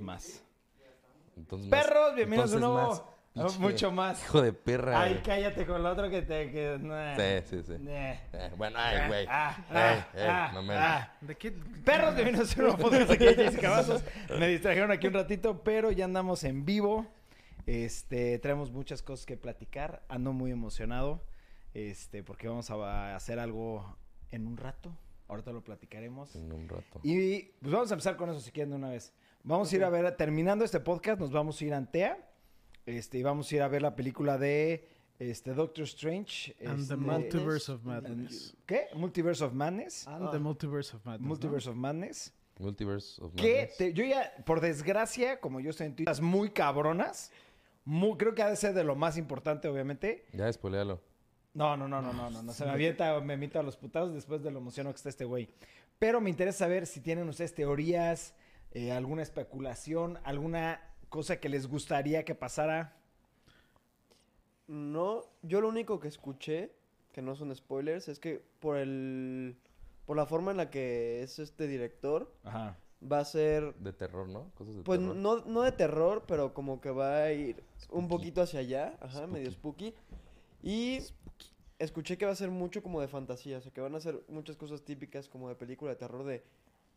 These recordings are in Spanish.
Entonces más. Entonces, más- Perros, bienvenidos de entonces nuevo. más. Pinche Mucho más. Hijo de perra. Ay, güey. cállate con el otro que te... Que, nah. Sí, sí, sí. Nah. Eh, bueno, ay, güey. Ah, Ey, ah, ey, ah, no me- ah. ¿De qué? Perros, bienvenidos a un nuevo podcast aquí de Jessica Cavazos. Me distrajeron aquí un ratito, pero ya andamos en vivo. Este, traemos muchas cosas que platicar. Ando muy emocionado. Este, porque vamos a hacer algo en un rato. Ahorita lo platicaremos. En un rato. Y pues vamos a empezar con eso si quieren de una vez. Vamos a ir a ver, terminando este podcast, nos vamos a ir a Antea. Este, y vamos a ir a ver la película de este, Doctor Strange. And este, the Multiverse of Madness. ¿Qué? Multiverse of Madness. And the Multiverse of Madness. ¿no? Multiverse of Madness. Multiverse of Que Madness. te- yo ya, por desgracia, como yo estoy en Twitter, muy cabronas. Muy, creo que ha de ser de lo más importante, obviamente. Ya, spoilealo. No, no, no, no, no, no, no. Se me avienta, me emito a los putados después de lo emocionado que está este güey. Pero me interesa saber si tienen ustedes teorías, eh, alguna especulación, alguna cosa que les gustaría que pasara. No, yo lo único que escuché, que no son spoilers, es que por el por la forma en la que es este director, Ajá. va a ser De terror, ¿no? Cosas de pues terror. no, no de terror, pero como que va a ir un Spooky. poquito hacia allá, ajá, medio spooky. Y escuché que va a ser mucho como de fantasía, o sea, que van a ser muchas cosas típicas como de película de terror de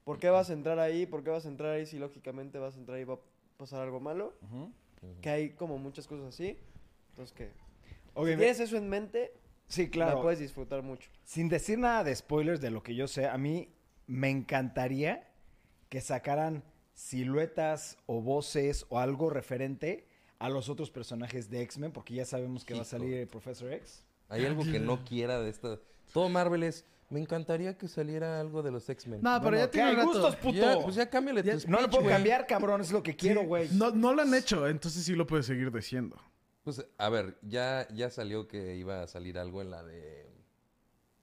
¿por qué vas a entrar ahí? ¿Por qué vas a entrar ahí si lógicamente vas a entrar y va a pasar algo malo? Que hay como muchas cosas así. Entonces que si tienes eso en mente, Sí, la claro. puedes disfrutar mucho. Sin decir nada de spoilers de lo que yo sé, a mí me encantaría que sacaran siluetas o voces o algo referente a los otros personajes de X-Men, porque ya sabemos que va a salir el Professor X. Hay algo que no quiera de esta. Todo Marvel es. Me encantaría que saliera algo de los X-Men. No, pero Bueno, ya tiene rato. gustos, puto. Ya, pues ya cámbiale Ya- tu speech, no lo puedo cambiar, cabrón, es lo que quiero, Sí, güey. No, no lo han hecho, entonces sí lo puedes seguir diciendo. Pues, a ver, ya, ya salió que iba a salir algo en la de.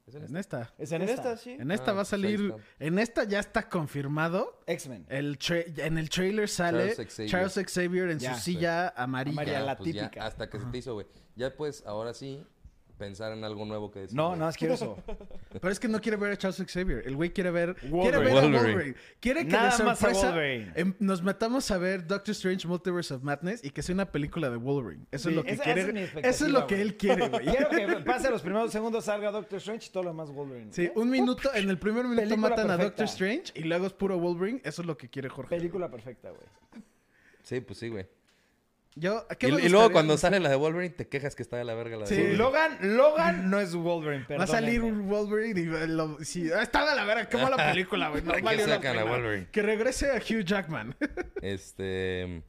¿Es en En esta. Es en, En esta. esta sí. En esta Ah, va a pues salir. En esta ya está confirmado. X-Men. El en el trailer sale Charles Xavier. Charles Xavier en Ya, su silla amarilla. Amarilla, la pues ya, típica. hasta que se te hizo, güey. Ya puedes, ahora sí, pensar en algo nuevo que decir. No, no, más quiero eso. Pero es que no quiere ver a Charles Xavier. El güey quiere ver. Quiere Wolverine. ver a Wolverine. Quiere que Nada de sorpresa em, nos metamos a ver Doctor Strange Multiverse of Madness y que sea una película de Wolverine. Eso Sí, es lo que esa- quiere. esa es eso es lo que él quiere, güey. Quiero que pase los primeros segundos, salga Doctor Strange y todo lo demás Wolverine. Sí, un minuto, en el primer minuto Película matan a. Doctor Strange y luego es puro Wolverine. Eso es lo que quiere Jorge. Película perfecta, güey. Sí, pues sí, güey. Yo, Y, ¿qué me y luego cuando sale la de Wolverine, te quejas que está de la verga la de Sí. Wolverine. Logan, Logan no es Wolverine, Va a salir perdónenme. un Wolverine y eh, lo, sí, ah, está de la verga, qué mala película, güey. No ¿Para qué valió la sacan a pena. Wolverine? Que regrese a Hugh Jackman. Este.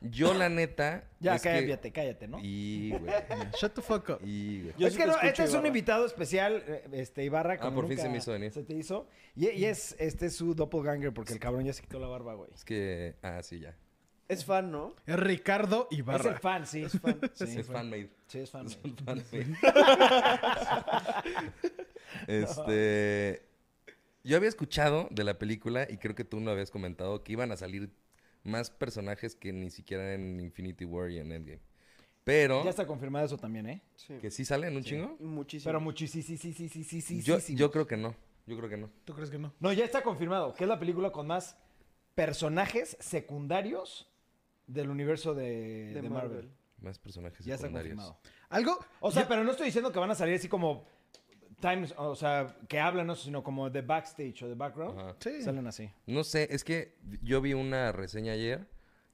Yo, la neta. Ya, que- cállate, cállate, ¿no? Y, güey. Shut the fuck up. Y, güey. Yo es sí que no, escucho, este es un invitado especial, eh, este Ibarra. como por fin se me hizo venir. Se te hizo. Y, y es, este es su doppelganger porque el cabrón ya se quitó la barba, güey. Es que. Ah, sí, ya. Es fan, ¿no? Es Ricardo Es el Ibarra. fan, sí. Es fan. Sí, es fanmade. Sí, es fan. Es güey. fanmade. este. Yo había escuchado de la película y creo que tú no habías comentado que iban a salir más personajes que ni siquiera en Infinity War y en Endgame. Pero Ya está confirmado eso también, ¿eh? Sí. que sí salen un chingo. Muchísimo. Pero muchísimo, sí, sí, sí, sí, sí, sí, yo, sí, sí. yo creo que no. Yo creo que no. ¿Tú crees que no? No, ya está confirmado, que es la película con más personajes secundarios del universo de, de de Marvel. Marvel. Más personajes Ya está secundarios. confirmado. Algo. O sea, pero no estoy diciendo que van a salir así como times, o sea, que hablan, no, sino como de backstage o de background. Ajá. Sí. Salen así. No sé, es que yo vi una reseña ayer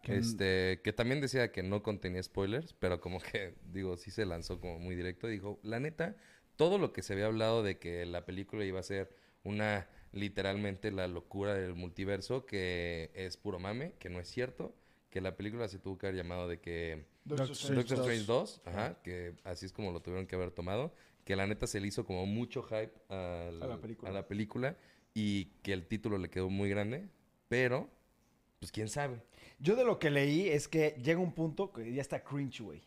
Que- este, que también decía que no contenía spoilers, pero como que, digo, sí se lanzó como muy directo. Dijo, la neta, todo lo que se había hablado de que la película iba a ser una, literalmente, la locura del multiverso, que es puro mame, que no es cierto, que la película se tuvo que haber llamado de que... Doctor Strange Doctor 2. Strange 2, ajá, que así es como lo tuvieron que haber tomado, que la neta se le hizo como mucho hype al- A la película. a la película y que el título le quedó muy grande, pero pues quién sabe. Yo de lo que leí es que llega un punto que ya está cringe, güey.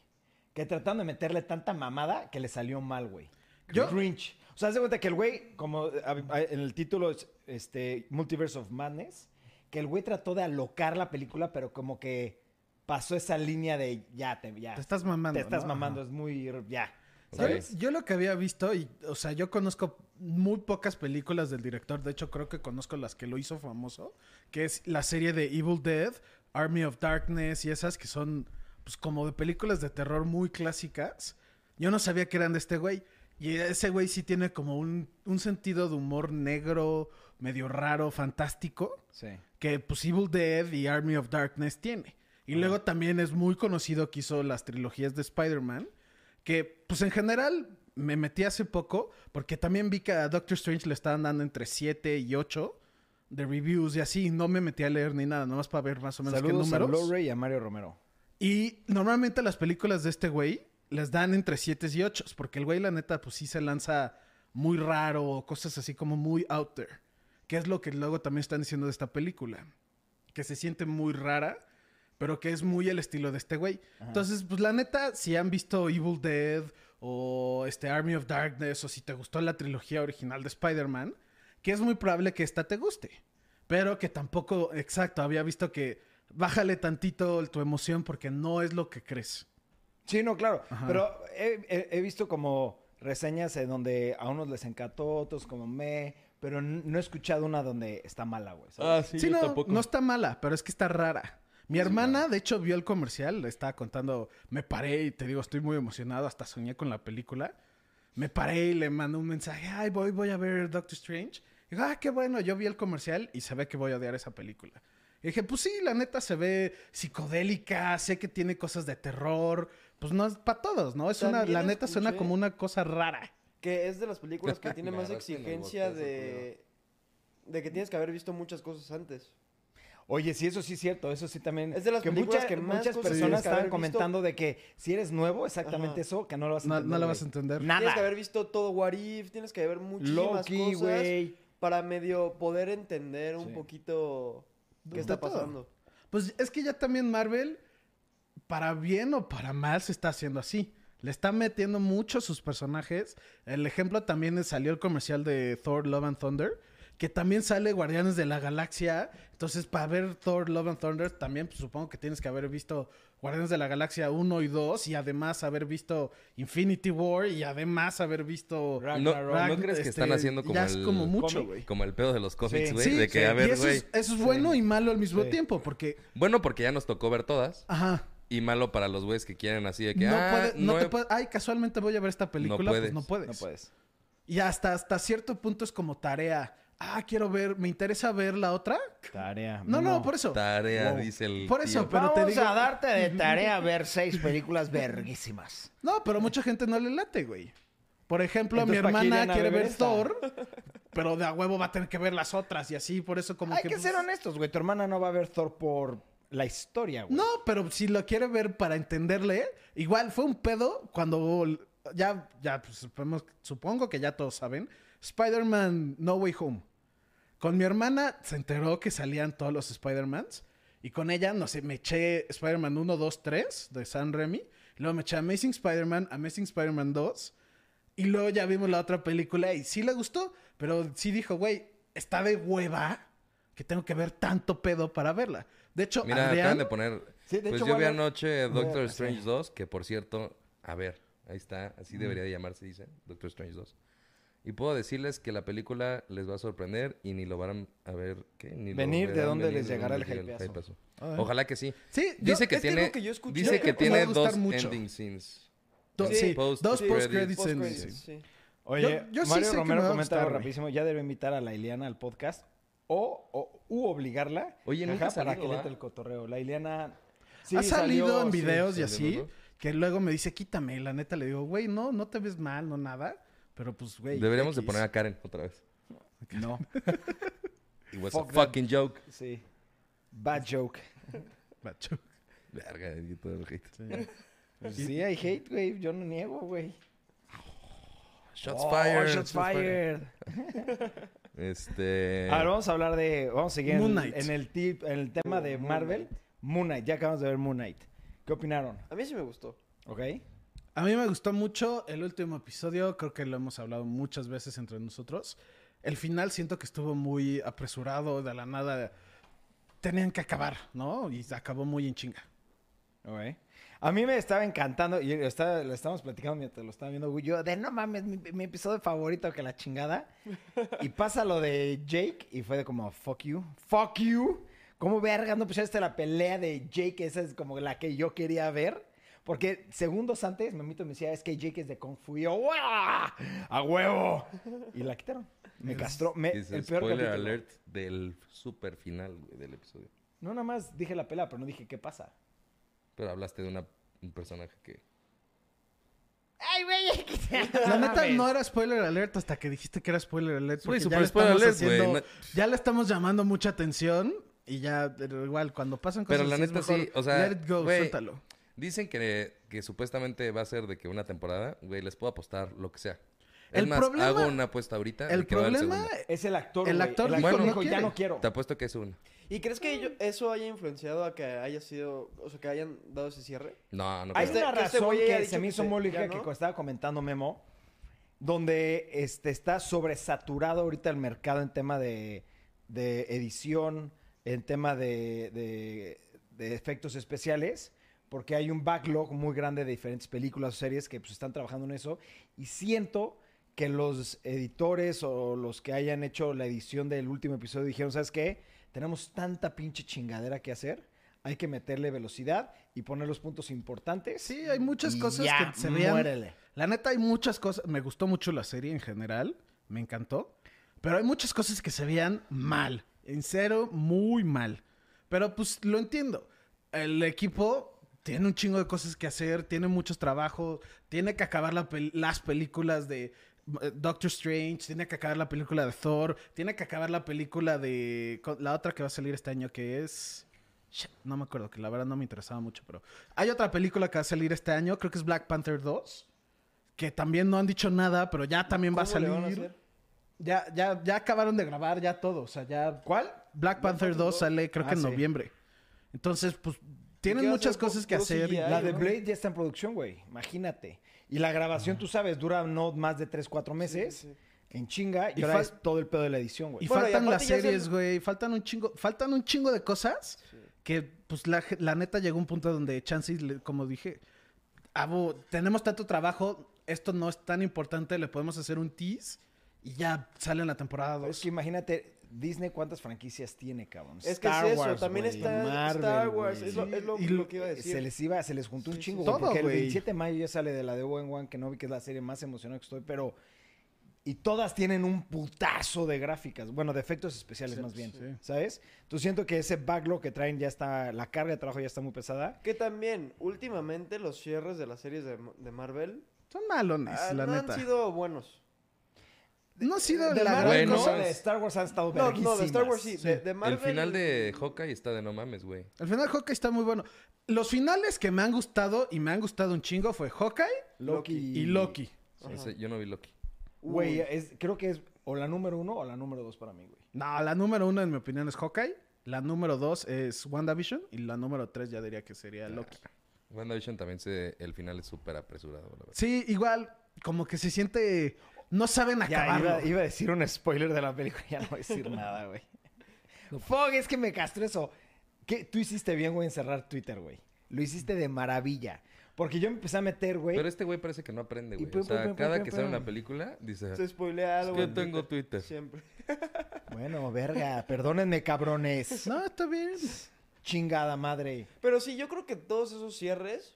Que tratando de meterle tanta mamada que le salió mal, güey. Yo- Cringe. O sea, haz de cuenta que el güey, como en el título es este, Multiverse of Madness, que el güey trató de alocar la película, pero como que pasó esa línea de ya, te, ya. Te estás mamando. Te estás ¿no? mamando, Ajá. es muy. Ya. ¿sabes? Yo lo que había visto, y, o sea, yo conozco muy pocas películas del director. De hecho, creo que conozco las que lo hizo famoso, que es la serie de Evil Dead, Army of Darkness y esas que son, pues, como de películas de terror muy clásicas. Yo no sabía que eran de este güey. Y ese güey sí tiene como un, un sentido de humor negro, medio raro, fantástico Sí. que pues Evil Dead y Army of Darkness tiene. Y luego también es muy conocido que hizo las trilogías de Spider-Man, que pues en general me metí hace poco, porque también vi que a Doctor Strange le estaban dando entre 7 y 8 de reviews y así, no me metí a leer ni nada, nomás para ver más o menos Saludos qué a números. Blu-ray y a Mario Romero. Y normalmente las películas de este güey les dan entre 7 y 8, porque el güey la neta pues sí se lanza muy raro o cosas así como muy out there, que es lo que luego también están diciendo de esta película, que se siente muy rara, pero que es muy el estilo de este güey. Entonces, pues la neta, si han visto Evil Dead o este Army of Darkness o si te gustó la trilogía original de Spider-Man, que es muy probable que esta te guste, pero que tampoco, exacto, había visto que bájale tantito tu emoción porque no es lo que crees. Sí, no, claro. Ajá. Pero he, he- he visto como reseñas en donde a unos les encantó, otros como me, pero no he escuchado una donde está mala, güey. ¿sabes? sí, Sí, yo no, tampoco. no está mala, pero es que está rara. Mi hermana, de hecho, vio el comercial, le estaba contando, me paré y te digo, estoy muy emocionado, hasta soñé con la película. Me paré y le mandé un mensaje, ay, voy, voy a ver Doctor Strange. Y digo, ah, qué bueno, yo vi el comercial y se ve que voy a odiar esa película. Y dije, pues sí, la neta se ve psicodélica, sé que tiene cosas de terror, pues no es para todos, ¿no? Es una, la neta suena escuché- como una cosa rara. Que es de las películas que tiene más exigencia de... De que tienes que haber visto muchas cosas antes. Oye, sí, eso sí es cierto, eso sí también. Es de las películas mucha- que más muchas cosas personas que haber estaban visto. comentando de que si eres nuevo, exactamente Ajá. eso, que no lo vas a No, entender. no la güey. vas a entender. Nada. Tienes que haber visto todo What If, tienes que ver muchísimas Loki, cosas güey. para medio poder entender un Sí. poquito qué De está todo. pasando. Pues es que ya también Marvel, para bien o para mal, se está haciendo así. Le está metiendo mucho a sus personajes. El ejemplo también es- salió el comercial de Thor Love and Thunder, que también sale Guardianes de la Galaxia. Entonces, para ver Thor Love and Thunder, también pues, supongo que tienes que haber visto Guardianes de la Galaxia 1 y 2, y además haber visto Infinity War, y además haber visto... ¿No, Ragnarok, ¿no crees que este, están haciendo como ya el... es como mucho, cómic? güey. Como el pedo de los cómics, güey. Sí, de que, sí, a y ver, eso es, eso es bueno y malo al mismo Sí. tiempo, porque... Bueno, porque ya nos tocó ver todas. Ajá. Y malo para los güeyes que quieren así de que... no ah, puede, no no te he- puede- ay, casualmente voy a ver esta película, pues puedes. no puedes. No puedes. Y hasta, hasta cierto punto es como tarea. Ah, quiero ver, me interesa ver la otra. Tarea. No, no, por eso. Tarea, Wow. dice el Por eso, tío. pero te Vamos digo- a darte de tarea ver seis películas verguísimas. No, pero mucha gente no le late, güey. Por ejemplo, Entonces, mi ¿para qué hermana quiere ver? Thor, pero de a huevo va a tener que ver las otras y así, por eso como Hay que... que pues, ser honestos, güey. Tu hermana no va a ver Thor por la historia, güey. No, pero si lo quiere ver para entenderle, igual fue un pedo cuando ya, ya, pues, supongo que ya todos saben, Spider-Man No Way Home. Con mi hermana se enteró que salían todos los Spider-Mans y con ella, no sé, me eché Spider-Man 1, 2, 3 de San Remy, luego me eché Amazing Spider-Man, Amazing Spider-Man 2 y luego ya vimos la otra película y sí le gustó, pero sí dijo, güey, está de hueva que tengo que ver tanto pedo para verla. De hecho, Mira, Adrián- acaban de poner... Sí, de pues hecho, yo vi anoche Doctor sí. Strange 2, que por cierto, a ver, ahí está, así debería de llamarse, dice, Doctor Strange 2. Y puedo decirles que la película les va a sorprender y ni lo van a ver, ¿qué? Ni lo Venir, ¿de dónde venir, les llegará el hypeazo? Ojalá que sí. Sí, yo- Dice que es que tiene, que yo escuché- dice Yo que tiene dos mucho. ending scenes. Do- Sí, sí, post- dos sí, post-credits Post endings. credits, sí. Oye, Yo- yo sí Mario sé que Romero me va a comenta rapidísimo. Ya debe invitar a la Ileana al podcast. O, o u obligarla. Oye, ajá, nunca ha para salido, que le ¿va? entre el cotorreo. La Ileana... sí ha salido salió, en sí. videos y salió, así, ¿no? que luego me dice, quítame. Y la neta le digo, güey, no, no te ves mal, no nada. Pero pues, güey. Deberíamos de X. poner a Karen otra vez. No, It was Fuck a fucking joke. sí. Bad joke. Macho. Verga, y todo el hate. Pues sí, hay hate, güey. Yo no niego, güey. Shots Oh, fired. Shots fired. Este... A ver, vamos a hablar de... Vamos a seguir Moon en, Knight. en el, tip, en el tema de Moon Marvel. Knight. Moon Knight. Ya acabamos de ver Moon Knight. ¿Qué opinaron? A mí sí me gustó. ¿Ok? A mí me gustó mucho el último episodio, creo que lo hemos hablado muchas veces entre nosotros. El final siento que estuvo muy apresurado, de la nada tenían que acabar, ¿no? Y se acabó muy en chinga. Ok. A mí me estaba encantando, y estaba, lo estábamos platicando mientras lo estaba viendo. Yo, de no mames, mi, mi episodio favorito que la chingada. Y pasa lo de Jake, y fue de como, fuck you, fuck you. ¿Cómo verga no pusiste la pelea de Jake? Esa es como la que yo quería ver. Porque segundos antes, Memito me decía, es que Jake es de Kung Fu. Y yo. ¡A huevo! Y la quitaron. Me castró. Me, Es el peor spoiler capítulo. alert del super final güey, del episodio. No, nada más dije la pelea, pero no dije qué pasa. Pero hablaste de una, un personaje que... ¡Ay, güey! La neta no era spoiler alert hasta que dijiste que era spoiler alert. Porque ya le spoiler alert, haciendo- no- Ya le estamos llamando mucha atención y ya, igual, cuando pasan cosas Pero la neta mejor sí, o sea, Let it go, güey, suéltalo. Dicen que, que supuestamente va a ser de que una temporada, güey, les puedo apostar lo que sea. Es El más, problema- hago una apuesta ahorita. El que va a haber problema. Es el actor, El actor el dijo, actor no dijo, ya no quiero. Te apuesto que es una. ¿Y crees que ello- eso haya influenciado a que haya sido, o sea, que hayan dado ese cierre? No, no Hay creo. Este- una que este razón güey haya que dicho se me que hizo se- muy ya lógica no. que estaba comentando Memo, donde este, está sobresaturado ahorita el mercado en tema de, de edición, en tema de, de- de efectos especiales, porque hay un backlog muy grande de diferentes películas o series que pues, están trabajando en eso, y siento que los editores o los que hayan hecho la edición del último episodio dijeron, ¿sabes qué? Tenemos tanta pinche chingadera que hacer, hay que meterle velocidad y poner los puntos importantes. Sí, hay muchas cosas ya, que se vean. muérele. La neta, hay muchas cosas. Me gustó mucho la serie en general. Me encantó. Pero hay muchas cosas que se veían mal. En cero, muy mal. Pero pues lo entiendo. El equipo tiene un chingo de cosas que hacer. Tiene muchos trabajos. Tiene que acabar la pel- las películas de Doctor Strange. Tiene que acabar la película de Thor. Tiene que acabar la película de. La otra que va a salir este año que es. Shit, No me acuerdo, que la verdad no me interesaba mucho, pero hay otra película que va a salir este año, creo que es Black Panther 2, que también no han dicho nada, pero ya también va a ¿Cómo le van a salir. hacer? Ya, ya, ya acabaron de grabar ya todo, o sea, ya... ¿Cuál? Black Panther Panther 2 2? sale creo Ah, que en sí. noviembre. Entonces, pues, tienen a muchas cosas que hacer. CGI, La de ¿no? Blade ya está en producción, güey. Imagínate. Y la grabación, tú sabes, dura no más de 3, 4 meses. sí, sí. En chinga. Y, Y ahora es todo el pedo de la edición, Y güey. Y faltan las series, el- güey. Faltan un chingo, faltan un chingo de cosas que, pues, la, la neta llegó a un punto donde Chansey, le- como dije, Abo, tenemos tanto trabajo, esto no es tan importante, le podemos hacer un tease y ya sale en la temporada 2. Es que imagínate, Disney cuántas franquicias tiene, cabrón. Es que es eso, también güey, está Star Wars, es lo, es lo- Y lo lo- que iba a decir. Se les iba, se les juntó un Sí, chingo, sí. porque Todo, el güey. 27 de mayo ya sale de la de Owen One, que no vi que es la serie más emocionada que estoy, pero... Y todas tienen un putazo de gráficas, bueno, de efectos especiales Sí, más bien, sí. ¿sabes? Entonces siento que ese backlog que traen ya está, la carga de trabajo ya está muy pesada. Que también, últimamente, los cierres de las series de, de Marvel Son malones, ah, la no neta. han sido buenos. No ha sido De la gran Bueno, cosa. no, de Star Wars han estado No, no, de Star Wars sí. De, de Marvel, El final de Hawkeye está de no mames, güey. El final de Hawkeye está muy bueno. Los finales que me han gustado y me han gustado un chingo fue Hawkeye Loki y Loki. Ese- yo no vi Loki. Güey, creo que es o la número uno o la número dos para mí, güey. No, la número uno en mi opinión es Hawkeye. La número dos es WandaVision. Y la número tres ya diría que sería Loki. WandaVision también se, el final es súper apresurado, la verdad. Sí, igual, como que se siente. No saben Ya, acabarlo. iba, iba a decir un spoiler de la película, ya no voy a decir nada, güey. Fog, es que me castró eso. ¿Qué? Tú hiciste bien, güey, en cerrar Twitter, güey. Lo hiciste de maravilla. Porque yo me empecé a meter, güey. Pero este güey parece que no aprende, güey. O sea, pum, pum, cada pum, que pum, sale pum. una película, dice... Se spoilea Es algo. que en tengo Twitter. Siempre. Bueno, verga, perdónenme, cabrones. No, está bien. Chingada madre. Pero sí, yo creo que todos esos cierres.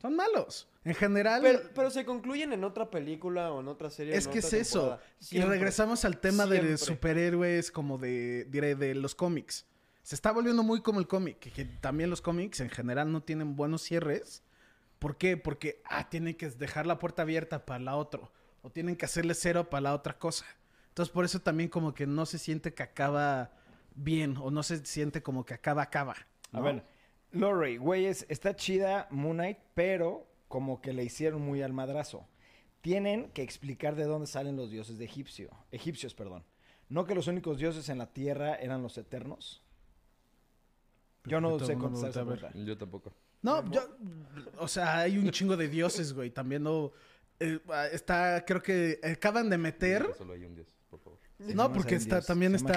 Son malos. En general. Pero, pero se concluyen en otra película o en otra serie. es en que otra es eso. temporada. Y Siempre. regresamos al tema de Siempre. superhéroes, como de, diré, de los cómics. Se está volviendo muy como el cómic, que, que también los cómics en general no tienen buenos cierres. ¿Por qué? Porque ah, tienen que dejar la puerta abierta para la otra. O tienen que hacerle cero para la otra cosa. Entonces por eso también como que no se siente que acaba bien. O no se siente como que acaba, acaba. A ¿no? ver, Lori, güey, es- está chida Moon Knight, pero como que le hicieron muy al madrazo. Tienen que explicar de dónde salen los dioses de egipcio, egipcios, perdón. No que los únicos dioses en la tierra eran los eternos. Yo no sé contestar esa pregunta. Yo tampoco. No, yo, o sea, hay un chingo de dioses, güey. También no, eh, está, creo que acaban de meter. Solo hay un dios, por favor. Sí, no, porque está, Dios, también se está.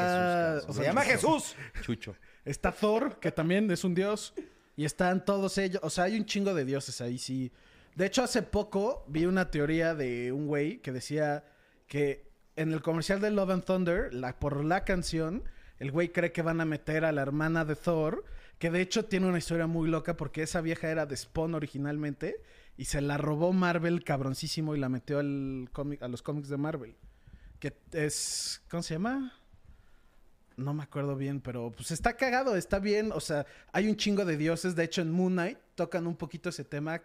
Jesús, cabrón. o Se llama Jesús. Chucho. Está Thor, que también es un dios. Y están todos ellos. O sea, hay un chingo de dioses ahí, sí. De hecho, hace poco vi una teoría de un güey que decía que en el comercial de Love and Thunder, por la canción, el güey cree que van a meter a la hermana de Thor, que de hecho tiene una historia muy loca porque esa vieja era de Spawn originalmente y se la robó Marvel cabroncísimo y la metió al cómic, a los cómics de Marvel. Que es. ¿Cómo se llama? No me acuerdo bien, pero pues está cagado, está bien. O sea, hay un chingo de dioses. De hecho, en Moon Knight tocan un poquito ese tema.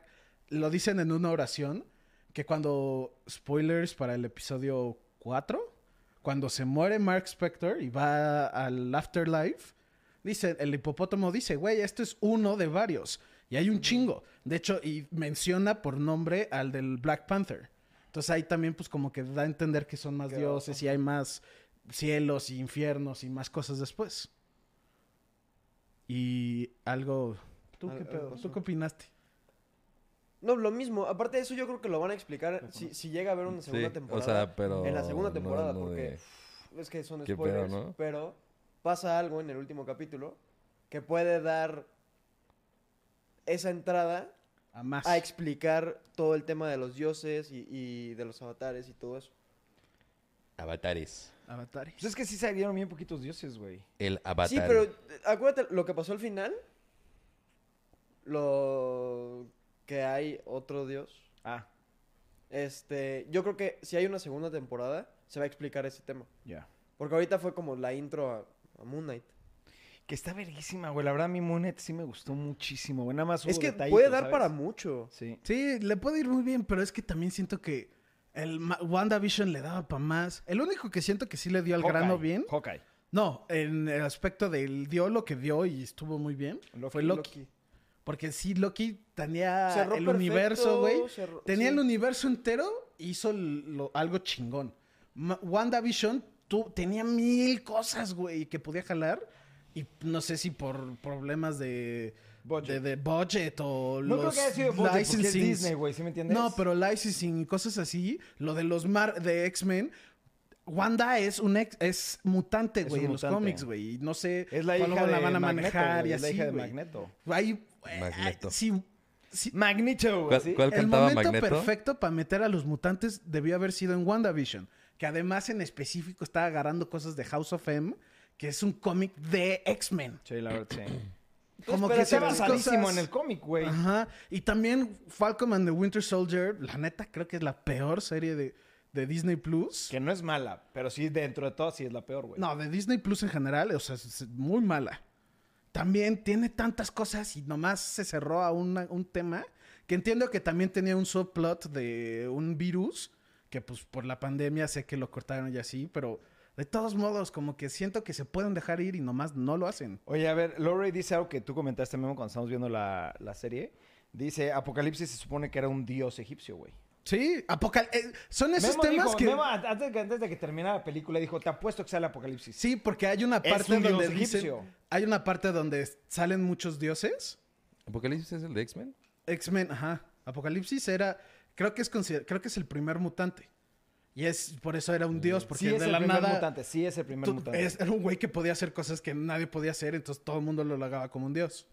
Lo dicen en una oración. Que cuando. Spoilers para el episodio 4. Cuando se muere Mark Spector y va al Afterlife. Dice, el hipopótamo dice, güey, esto es uno de varios. Y hay un chingo. De hecho, y menciona por nombre al del Black Panther. Entonces ahí también pues como que da a entender que son más Qué dioses y hay más cielos y infiernos y más cosas después. Y algo... ¿Tú qué pedo? ¿Tú qué opinaste? No, lo mismo. Aparte de eso, yo creo que lo van a explicar si, si llega a haber una segunda Sí, temporada. o sea, pero... en la segunda temporada, no porque de- es que son ¿Qué pedo, spoilers. no? Pero pasa algo en el último capítulo que puede dar esa entrada A más. a explicar todo el tema de los dioses y, y de los avatares y todo eso. Avatares. Avatares. Pues es que sí salieron bien poquitos dioses, güey. El avatar. Sí, pero acuérdate lo que pasó al final. Lo que hay otro dios. Ah, Este, yo creo que si hay una segunda temporada, se va a explicar ese tema. ya. Porque ahorita fue como la intro a, a Moon Knight. Que está verguísima, güey. La verdad, mi Moonet sí me gustó muchísimo, güey. Nada más Es hubo que detallitos, puede dar ¿sabes? para mucho. Sí. Sí, le puede ir muy bien, pero es que también siento que el WandaVision le daba para más. El único que siento que sí le dio al Hawkeye, grano bien. Hawkeye. No, en el aspecto del dio lo que dio y estuvo muy bien. Loki, fue Loki. Porque sí, Loki tenía Cerró el perfecto, universo, güey. Tenía sí. el universo entero, hizo lo- algo chingón. Ma- WandaVision tú, tenía mil cosas, güey, que podía jalar. Y no sé si por problemas de Budget. de, de budget o No los creo que haya sido budget, porque es licensings. Disney, güey. ¿Sí me entiendes? No, pero licensing y cosas así, lo de los mar de X-Men, Wanda es un ex, es mutante, güey, en los cómics, güey. y No sé Es la cómo hija la van a Magneto, manejar y es la así, hija de güey. Magneto. Ahí, Magneto. sí, sí, Magneto, ¿Cuál, ¿sí? cuál el cantaba momento Magneto? perfecto para meter a los mutantes debió haber sido en WandaVision. Que además en específico está agarrando cosas de House of M, que es un cómic de X-Men. Sí, la verdad, sí. Como que basadísimo cosas- en el cómic, güey. Ajá. Y también Falcon and the Winter Soldier, la neta, creo que es la peor serie de, de Disney Plus. Que no es mala, pero sí, dentro de todo, sí es la peor, güey. No, de Disney Plus en general, o sea, es es muy mala. También tiene tantas cosas y nomás se cerró a una- un tema que entiendo que también tenía un subplot de un virus, que pues por la pandemia sé que lo cortaron y así, pero de todos modos como que siento que se pueden dejar ir y nomás no lo hacen. Oye, a ver, Lorray dice algo que tú comentaste, Memo, cuando estábamos viendo la, la serie. Dice, Apocalipsis se supone que era un dios egipcio, güey. Sí, apocal eh, son esos Memo temas dijo, que... Memo, antes, de que, antes de que terminara la película, dijo, te apuesto que sale Apocalipsis. Sí, porque hay una Es parte un donde dios dicen- egipcio. hay una parte donde salen muchos dioses. ¿Apocalipsis es el de X-Men? X-Men, ajá. Apocalipsis era, creo que es consider- creo que es el primer mutante. Y es por eso era un dios, porque sí es de el la primer nada mutante, sí es el primer tú- mutante. es- era un güey que podía hacer cosas que nadie podía hacer, entonces todo el mundo lo lagaba como un dios.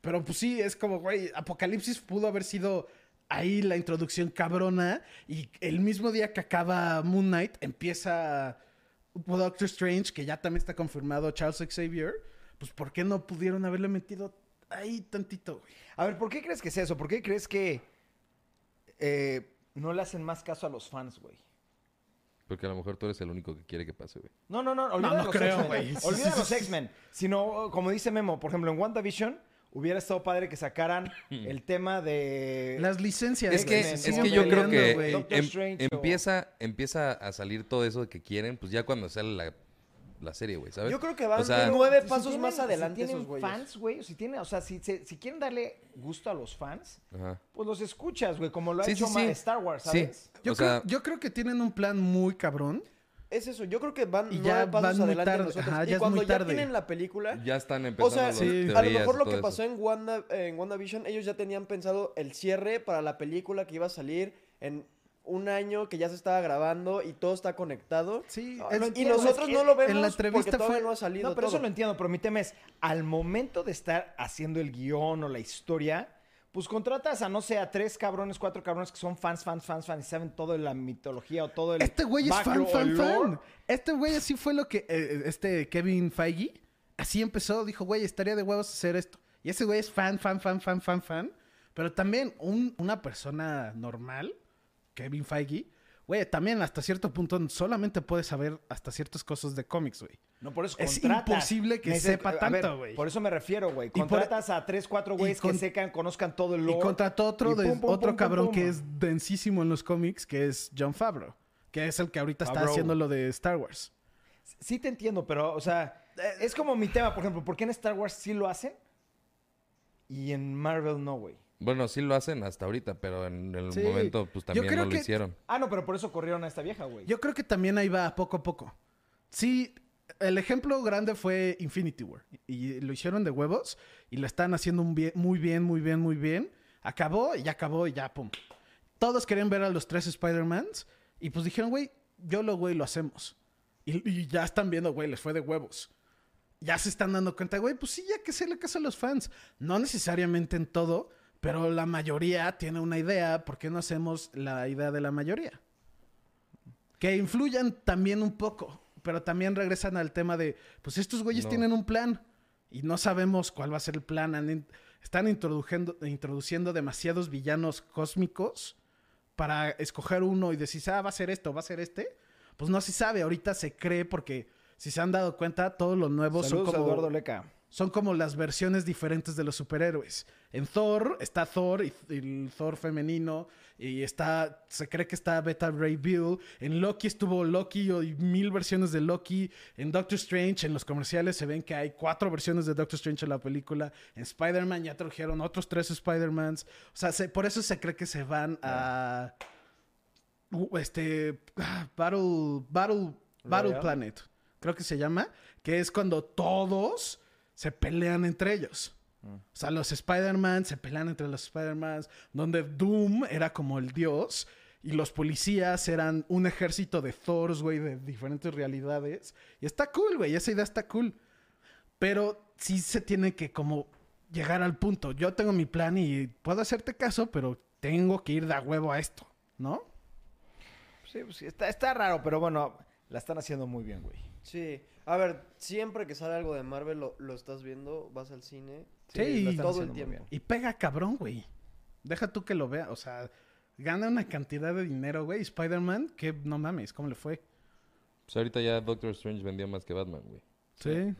Pero pues sí, es como, güey, Apocalipsis pudo haber sido ahí la introducción cabrona y el mismo día que acaba Moon Knight empieza Doctor Strange, que ya también está confirmado Charles Xavier, pues ¿por qué no pudieron haberle metido ahí tantito, güey? A ver, ¿por qué crees que es eso? ¿Por qué crees que eh, no le hacen más caso a los fans, güey? Porque a lo mejor tú eres el único que quiere que pase, güey. No, no, no, olvida no los creo, güey. Sí, Olvida los. X-Men. Sino, como dice Memo, por ejemplo, en WandaVision hubiera estado padre que sacaran el tema de... Las licencias. Es que, es que yo creo que güey. Doctor em- Strange o- empieza, empieza a salir todo eso de que quieren, pues ya cuando sale la, la serie, güey, ¿sabes? Yo creo que van O sea- nueve Si pasos tienen- más adelante si tienen esos güeyes. fans, güey, o si tienen, o sea, si, si quieren darle gusto a los fans, Ajá. pues los escuchas, güey, como lo ha Sí, hecho sí, sí. Star Wars, Sí. ¿sabes? Yo, o creo, sea, yo creo que tienen un plan muy cabrón. Es eso, yo creo que van Y nueve pasos van muy adelante de tarde, nosotros. ajá, y ya es cuando muy ya tarde. tienen la película, ya están o empezando sea, las sí. a lo mejor lo que eso. pasó en, Wanda, en WandaVision, ellos ya tenían pensado el cierre para la película que iba a salir en un año que ya se estaba grabando y todo está conectado. Sí, No, es- lo Y nosotros es no lo vemos en la porque entrevista todavía fue- no ha salido No, pero eso lo entiendo, pero mi tema es, al momento de estar haciendo el guion o la historia, pues contratas a, no sé, a tres cabrones, cuatro cabrones que son fans, fans, fans, fans y saben todo de la mitología o todo el Este güey es fan, fan, fan. Este güey así fue lo que eh, este Kevin Feige así empezó. Dijo, güey, estaría de huevos hacer esto. Y ese güey es fan, fan, fan, fan, fan, fan. Pero también un- una persona normal, Kevin Feige, güey, también hasta cierto punto solamente puede saber hasta ciertas cosas de cómics, güey. No, por eso Es contratas. imposible que sepa a ver, tanto, güey. Por eso me refiero, güey. Por- Contratas a tres, cuatro güeyes con- que secan, conozcan todo el lore. Y contrató otro, y de, pum, pum, otro pum, cabrón pum. que es densísimo en los cómics, que es John Favreau. Que es el que ahorita está Favreau. haciendo lo de Star Wars. Sí te entiendo, pero, o sea, es como mi tema, por ejemplo, ¿por qué en Star Wars sí lo hacen? Y en Marvel no, güey. Bueno, sí lo hacen hasta ahorita, pero en el Sí. momento pues Yo también creo no que- lo hicieron. Ah, no, pero por eso corrieron a esta vieja, güey. Yo creo que también ahí va poco a poco. Sí, el ejemplo grande fue Infinity War. Y lo hicieron de huevos y lo están haciendo un bien- muy bien, muy bien, muy bien. Acabó y ya acabó y ya, pum. Todos querían ver a los tres Spider-Mans y pues dijeron, güey, yo lo, güey, lo hacemos. Y, y ya están viendo, güey, les fue de huevos. Ya se están dando cuenta, güey, pues sí, ya que se le caso a los fans. No necesariamente en todo, pero la mayoría tiene una idea. ¿Por qué no hacemos la idea de la mayoría? Que influyan también un poco, pero también regresan al tema de, pues estos güeyes No. tienen un plan y no sabemos cuál va a ser el plan. Están introduciendo, introduciendo demasiados villanos cósmicos para escoger uno y decir, ah, va a ser esto, va a ser este. Pues no se sabe, ahorita se cree porque si se han dado cuenta, todos los nuevos Saludos son a como Eduardo Leca. Son como las versiones diferentes de los superhéroes. En Thor está Thor y, el Thor femenino y está se cree que está Beta Ray Bill. En Loki estuvo Loki y mil versiones de Loki. En Doctor Strange en los comerciales se ven que hay cuatro versiones de Doctor Strange en la película. En Spider-Man ya trajeron otros tres Spider-Mans. O sea, se- por eso se cree que se van a uh, este ah, Battle Battle. Planet. Creo que se llama, que es cuando todos se pelean entre ellos. O sea, los Spider-Man se pelean entre los Spider-Man, donde Doom era como el dios y los policías eran un ejército de Thors, güey, de diferentes realidades. Y está cool, güey, esa idea está cool. Pero sí se tiene que como llegar al punto. Yo tengo mi plan y puedo hacerte caso, pero tengo que ir de a huevo a esto, ¿no? Sí, pues sí, está, está raro, pero bueno, la están haciendo muy bien, güey. Sí. A ver, siempre que sale algo de Marvel lo, lo estás viendo, vas al cine. Sí, la están todo el tiempo. Y pega cabrón, güey. Deja tú que lo vea. O sea, gana una cantidad de dinero, güey. Spider-Man, que no mames, ¿cómo le fue? Pues ahorita ya Doctor Strange vendió más que Batman, güey. Sí.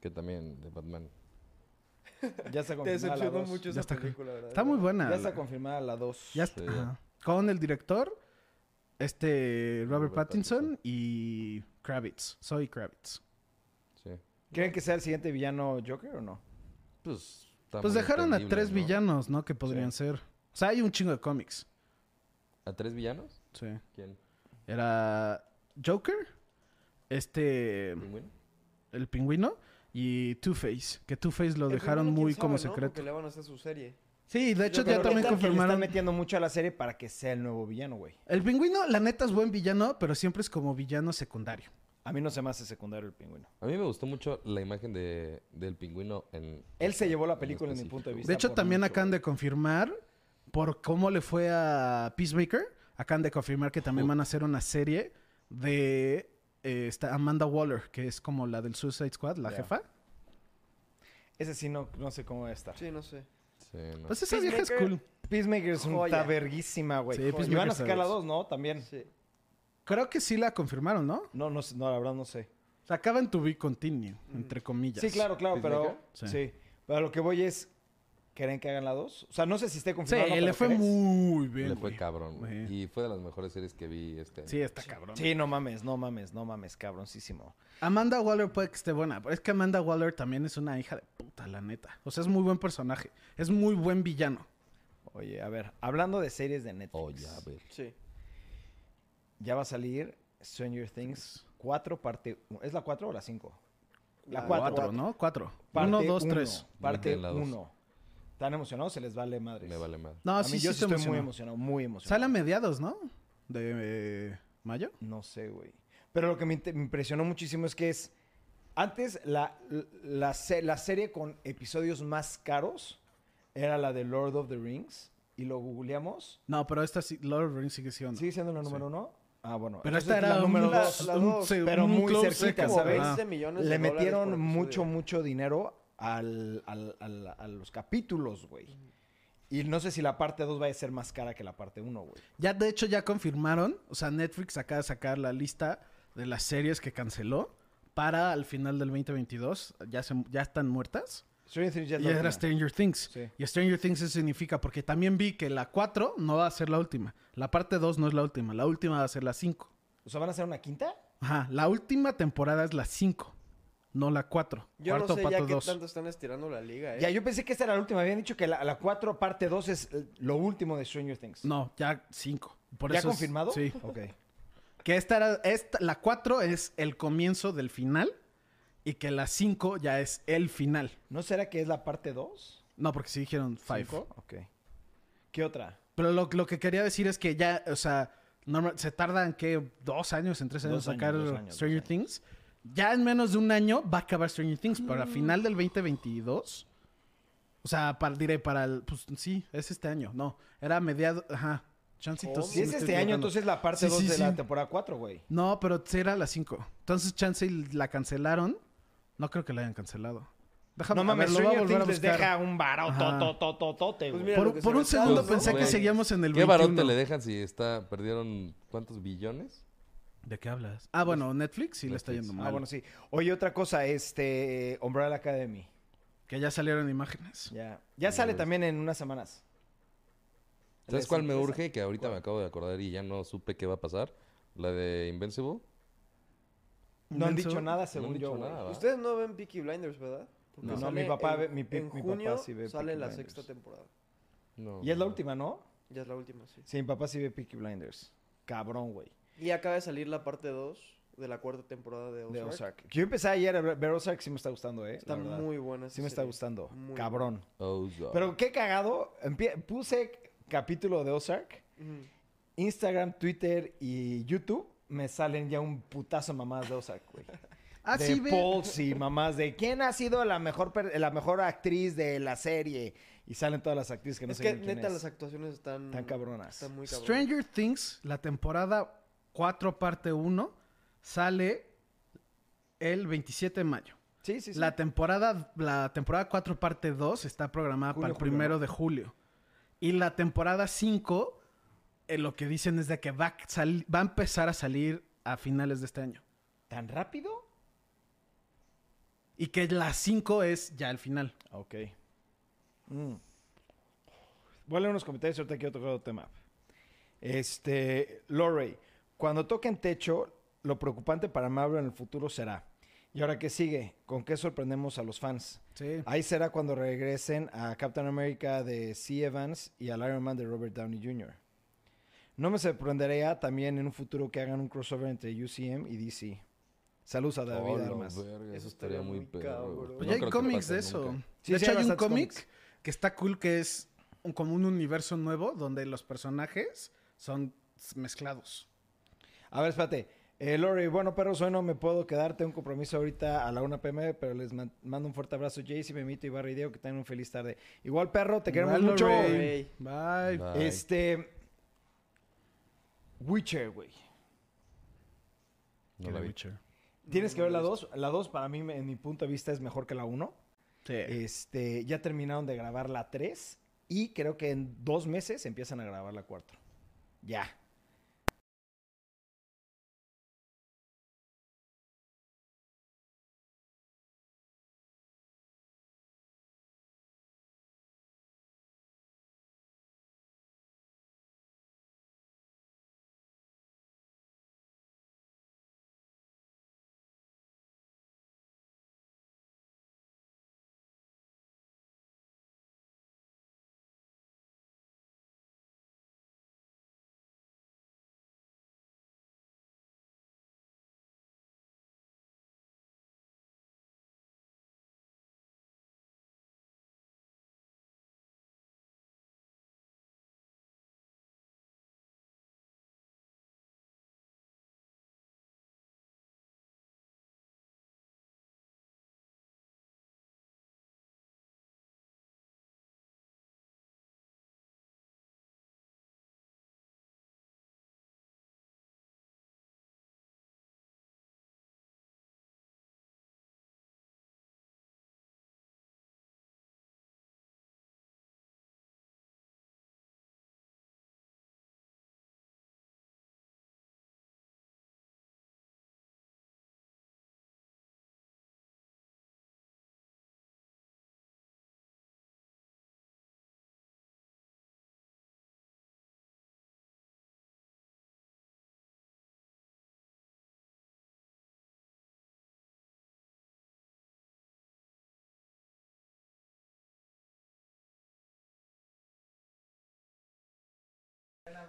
Que también de Batman. Ya está Te confirmada la decepcionó dos. mucho Ya esa está- película, ¿verdad? Está muy buena. Ya está confirmada la 2. Ya está. Sí. Con el director, este Robert, Robert Pattinson, Pattinson. y Kravitz. Soy Kravitz. Sí. ¿Creen que sea el siguiente villano Joker o no? Pues, está Pues dejaron a tres ¿no? villanos, ¿no? Que podrían ser. O sea, hay un chingo de cómics. ¿A tres villanos? Sí. ¿Quién? Era Joker, este, ¿Pingüino? el pingüino, y Two-Face. Que Two-Face lo El dejaron muy como secreto. Porque le van a hacer su serie. Sí, de hecho ya también ¿Qué tal que le confirmaron. están metiendo mucho a la serie para que sea el nuevo villano, güey. El pingüino, la neta, es buen villano, pero siempre es como villano secundario. A mí no se me hace secundario el pingüino. A mí me gustó mucho la imagen de, del pingüino en... Él se llevó la película en mi punto de vista. De hecho, también mucho, acaban de confirmar, por cómo le fue a Peacemaker, acaban de confirmar que también van a hacer una serie de eh, esta Amanda Waller, que es como la del Suicide Squad, la jefa. Ese sí no, no sé cómo va a estar. Sí, no sé. Sí, no. Pues esa vieja es cool. Peacemaker es Joya. una verguísima, güey. Sí, y Peacemaker van a sacar la vergas. 2, ¿no? También. Sí. Creo que sí la confirmaron, ¿no? No, no, sé, no, la verdad no sé. O sea, acaban to be continue, entre comillas. Sí, claro, claro, pero... Sí. Sí. Pero a lo que voy es... ¿Creen que hagan la 2? O sea, no sé si esté Sí, confirmado. ¿no? le pero fue ¿crees? muy bien. Le fue güey. cabrón, güey. Sí. Y fue de las mejores series que vi este año. Sí, está cabrón. Sí, no mames, no mames, no mames, cabroncísimo. Amanda Waller puede que esté buena, pero es que Amanda Waller también es una hija de puta, la neta. O sea, es muy buen personaje. Es muy buen villano. Oye, a ver, hablando de series de Netflix. Oh, ya, a ver. Sí. Ya va a salir Stranger Things 4 parte... ¿Es la 4 o la 5? La La 4. Cuatro, ¿no? Cuatro. Parte Uno, dos, uno, tres. Parte en la dos. 1. ¿Están emocionados? Se les vale madres. Me vale más. No, a sí, mí sí yo sí estoy emocionó. muy emocionado, muy emocionado. Sale a mediados, ¿no? De eh, mayo. No sé, güey. Pero lo que me, me impresionó muchísimo es que es... Antes, la, la, la serie con episodios más caros era la de Lord of the Rings. Y lo googleamos. No, pero esta sí, Lord of the Rings sigue siendo. ¿Sigue siendo la número uno? Ah, bueno. Pero esta era la número dos. la un- dos, sí, pero un muy cerquita. ¿sabes? Ajá. 20 millones Le metieron mucho, mucho dinero al, al- al- a los capítulos, güey. Y no sé si la parte 2 va a ser más cara que la parte 1, güey. Ya, de hecho, ya confirmaron. O sea, Netflix acaba de sacar la lista de las series que canceló para al final del 2022. Ya, se, ya están muertas. Stranger Things ya es Y la era. Stranger Things. Sí. Y Stranger Things eso significa, porque también vi que la 4 no va a ser la última. La parte 2 no es la última. La última va a ser la 5. O sea, ¿van a hacer una quinta? Ajá, la última temporada es la 5, no la 4. Yo Cuarto no sé Pato ya qué 2. tanto están estirando la liga, ¿eh? Ya, yo pensé que esta era la última. Habían dicho que la, la 4 parte 2 es eh, lo último de Stranger Things. No, ya 5. Por ¿Ya eso es- confirmado? sí. Ok. Que esta era, esta, la 4 es el comienzo del final y que la 5 ya es el final. ¿No será que es la parte 2? No, porque sí dijeron 5. Ok. ¿Qué otra? Pero lo, lo que quería decir es que ya, o sea, normal- se tardan, ¿qué? ¿Dos años, en tres años años, sacar años, Stranger. Things? Ya en menos de un año va a acabar Stranger Things, pero a final del 2022... O sea, para, diré, para el... Pues sí, es este año. No, era mediado... Ajá. Sí Si es este año, entonces la parte Sí, 2 sí, de sí. la temporada 4, güey. No, pero sí era la 5. Entonces Chance y la cancelaron. No creo que la hayan cancelado. Déjame, No mames, ver, lo voy a Stranger volver a Things les deja un totototote, Pues Por, un segundo aventaron, ¿no, pensé que seguíamos en el ¿Qué 21. barote le dejan si está perdieron cuántos billones? ¿De qué hablas? Ah, bueno, Netflix sí le está Netflix. yendo mal. Ah, bueno, sí. Oye, otra cosa, este... Umbrella Academy. Que ya salieron imágenes. Ya. Ya sale también en unas semanas. ¿Sabes cuál me urge? Que ahorita me acabo de acordar y ya no supe qué va a pasar. La de Invincible. No han dicho nada, No según han yo. Ustedes no ven Peaky Blinders, ¿verdad? Porque No. No, mi papá en- ve- mi en mi papá junio sí ve sale Peaky la Blinders. sexta temporada. No. Y es la última, ¿no? Ya es la última, sí. Sí, mi papá sí ve Peaky Blinders. Cabrón, güey. Y acaba de salir la parte 2 de la cuarta temporada de Ozark. De Ozark. Yo empecé ayer a ver Ozark, sí me está gustando, ¿eh? Está muy buena. esa Sí me está gustando. Muy Cabrón. Ozark. Pero qué cagado. Empie- Puse capítulo de Ozark. Instagram, Twitter y YouTube me salen ya un putazo mamás de Ozark, güey. Ah, de sí, ve. polls y mamás de quién ha sido la mejor la mejor actriz de la serie y salen todas las actrices que no es sé que quién neta es. las actuaciones están... Están cabronas. Están muy cabronas. Stranger Things, la temporada 4, parte 1, sale el 27 de mayo. Sí, sí, sí. La temporada, la temporada 4, parte 2, está programada para el julio, primero ¿no? de julio. Y la temporada 5, eh, lo que dicen es de que va a, sal- va a empezar a salir a finales de este año. ¿Tan rápido? Y que la 5 es ya el final. Ok. Mm. Voy a leer unos comentarios ahorita quiero tocar otro tema. Este, Lorray, cuando toquen techo, lo preocupante para Marvel en el futuro será. ¿Y ahora qué sigue? ¿Con qué sorprendemos a los fans? Sí. Ahí será cuando regresen a Captain America de C. Evans y al Iron Man de Robert Downey Jr. No me sorprendería también en un futuro que hagan un crossover entre UCM y DC. Saludos a David Oh, Armas. verga, Eso estaría muy perro. Pues No ya hay cómics de eso. nunca. De sí, hecho, hay hay un cómic que está cool, que es un- como un universo nuevo donde los personajes son mezclados. A ver, espérate. Eh, Lori, bueno, perros, hoy no me puedo quedar. Tengo un compromiso ahorita a la 1 pm, pero les man- mando un fuerte abrazo. Jaycee, Memito y Barry Diego, que tengan un feliz tarde. Igual, perro, te queremos mucho. Bye. Bye. Este. Witcher, güey. No la vi. Tienes que ver la 2. La 2, para mí, en mi punto de vista, es mejor que la 1. Sí. Este, ya terminaron de grabar la 3. Y creo que en dos meses empiezan a grabar la 4. Ya.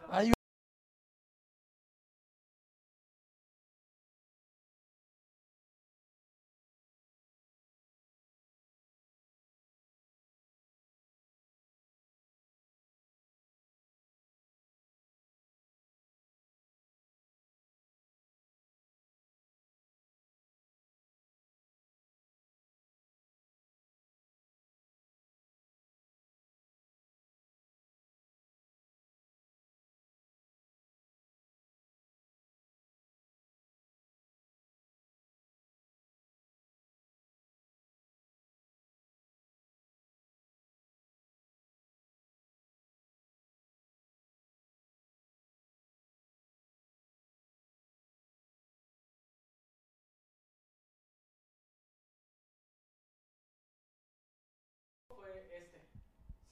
Hay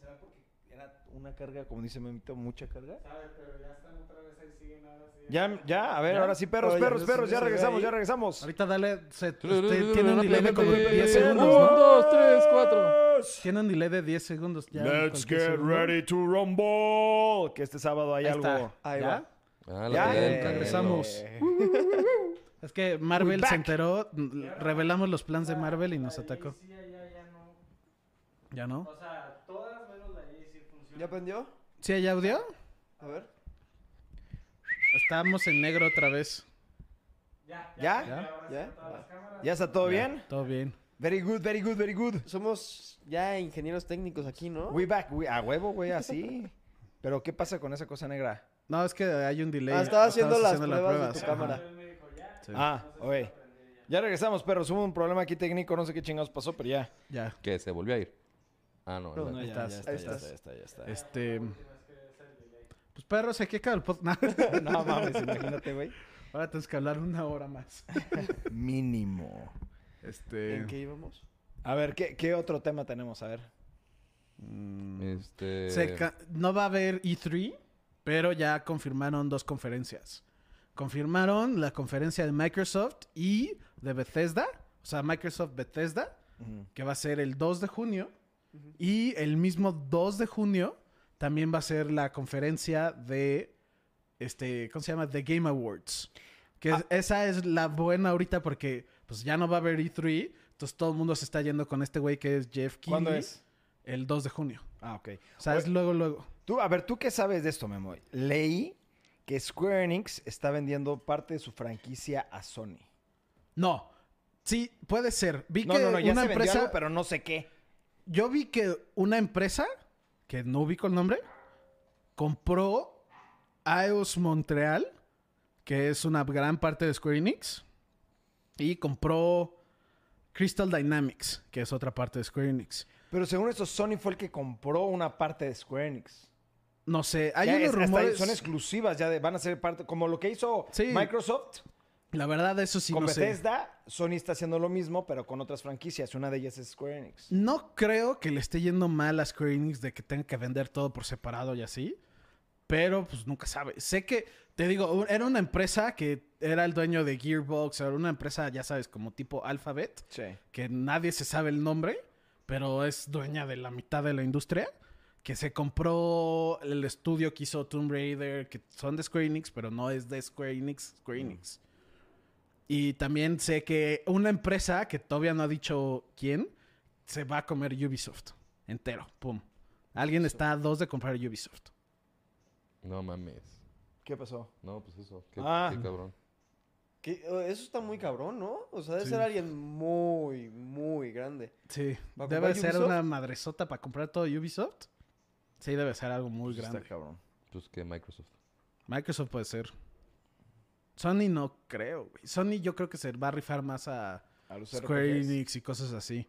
¿Será porque era una carga, como dice Memito, mucha carga? Ya, ya, a ver, ¿Ya? ahora sí, perros, Oye, perros, perros, ya regresamos, ahí. ya regresamos. Ahorita dale. Se, usted tiene un tru- delay de como rápidamente. 10 Un, segundos, ¿no? dos, tres, cuatro. Tiene un delay de 10 segundos ya. Let's get segundo. ready to rumble. Que este sábado hay Ahí algo. está. Ahí ¿Ya? va. Ah, Ya, eh, regresamos. eh, Es que Marvel se enteró, revelamos los planes de Marvel y nos atacó. ¿Ya no? ¿Ya aprendió? ¿Sí hay audio? A ver. Estamos en negro otra vez. ¿Ya? ¿Ya? ¿Ya? Va. ¿Ya está todo bien? Todo bien. Very good, very good, very good. Somos ya ingenieros técnicos aquí, ¿no? We back, we, a huevo, güey, así. Pero, ¿qué pasa con esa cosa negra? No, es que hay un delay. Ah, estaba haciendo las haciendo pruebas de tu Ajá. cámara. Sí. Ah, oye. Ya regresamos, perros. Hubo un problema aquí técnico, no sé qué chingados pasó, pero ya. Ya. Que se volvió a ir. Ah, no. No, la- ya, estás. ya está, Ahí ya estás. está, ya está, ya está. Este. Pues perros, aquí acaba el podcast. No mames, imagínate, güey. Ahora tienes que hablar una hora más. Mínimo. Este. ¿En qué íbamos? A ver, ¿qué, qué otro tema tenemos? A ver. mm, Este. se ca- no va a haber E3, pero ya confirmaron dos conferencias. Confirmaron la conferencia de Microsoft y de Bethesda. O sea, Microsoft Bethesda, que va a ser el 2 de junio. Y el mismo 2 de junio también va a ser la conferencia de, este, ¿cómo se llama? The Game Awards. Que Ah. esa es la buena ahorita porque pues ya no va a haber E3. Entonces todo el mundo se está yendo con este güey que es Jeff Keighley. ¿Cuándo es? El 2 de junio. Ah, ok. O sea, es luego, luego. Tú, a ver, ¿tú qué sabes de esto, Memo? Leí que Square Enix está vendiendo parte de su franquicia a Sony. No. Sí, puede ser. Vi No, que no, no, ya una se vendió empresa... algo, pero no sé qué. Yo vi que una empresa, que no ubico el nombre, compró IOS Montreal, que es una gran parte de Square Enix, y compró Crystal Dynamics, que es otra parte de Square Enix. Pero según esto, Sony fue el que compró una parte de Square Enix. No sé, hay Ya unos es- rumores... son exclusivas, ya de- van a ser parte, como lo que hizo Sí. Microsoft La verdad, eso sí con no sé. Bethesda. Sony está haciendo lo mismo, pero con otras franquicias. Una de ellas es Square Enix. No creo que le esté yendo mal a Square Enix de que tenga que vender todo por separado y así. Pero pues nunca sabe. Sé que, te digo, era una empresa que era el dueño de Gearbox, era una empresa, ya sabes, como tipo Alphabet, Sí. que nadie se sabe el nombre, pero es dueña de la mitad de la industria. Que se compró el estudio que hizo Tomb Raider, que son de Square Enix, pero no es de Square Enix, Square Enix. Y también sé que una empresa, que todavía no ha dicho quién, se va a comer Ubisoft. Entero, pum. Alguien está a dos de comprar Ubisoft. No mames. ¿Qué pasó? No, pues eso. Qué, Ah. qué cabrón. Eh, Eso está muy cabrón, ¿no? O sea, debe Sí. ser alguien muy, muy grande. Sí. ¿Va a Debe comprar ser Ubisoft? una madresota para comprar todo Ubisoft. Sí, debe ser algo muy Pues grande. Está cabrón. Pues que Microsoft. Microsoft puede ser. Sony no creo, güey. Sony yo creo que se va a rifar más a A los Square RPGs. Enix y cosas así.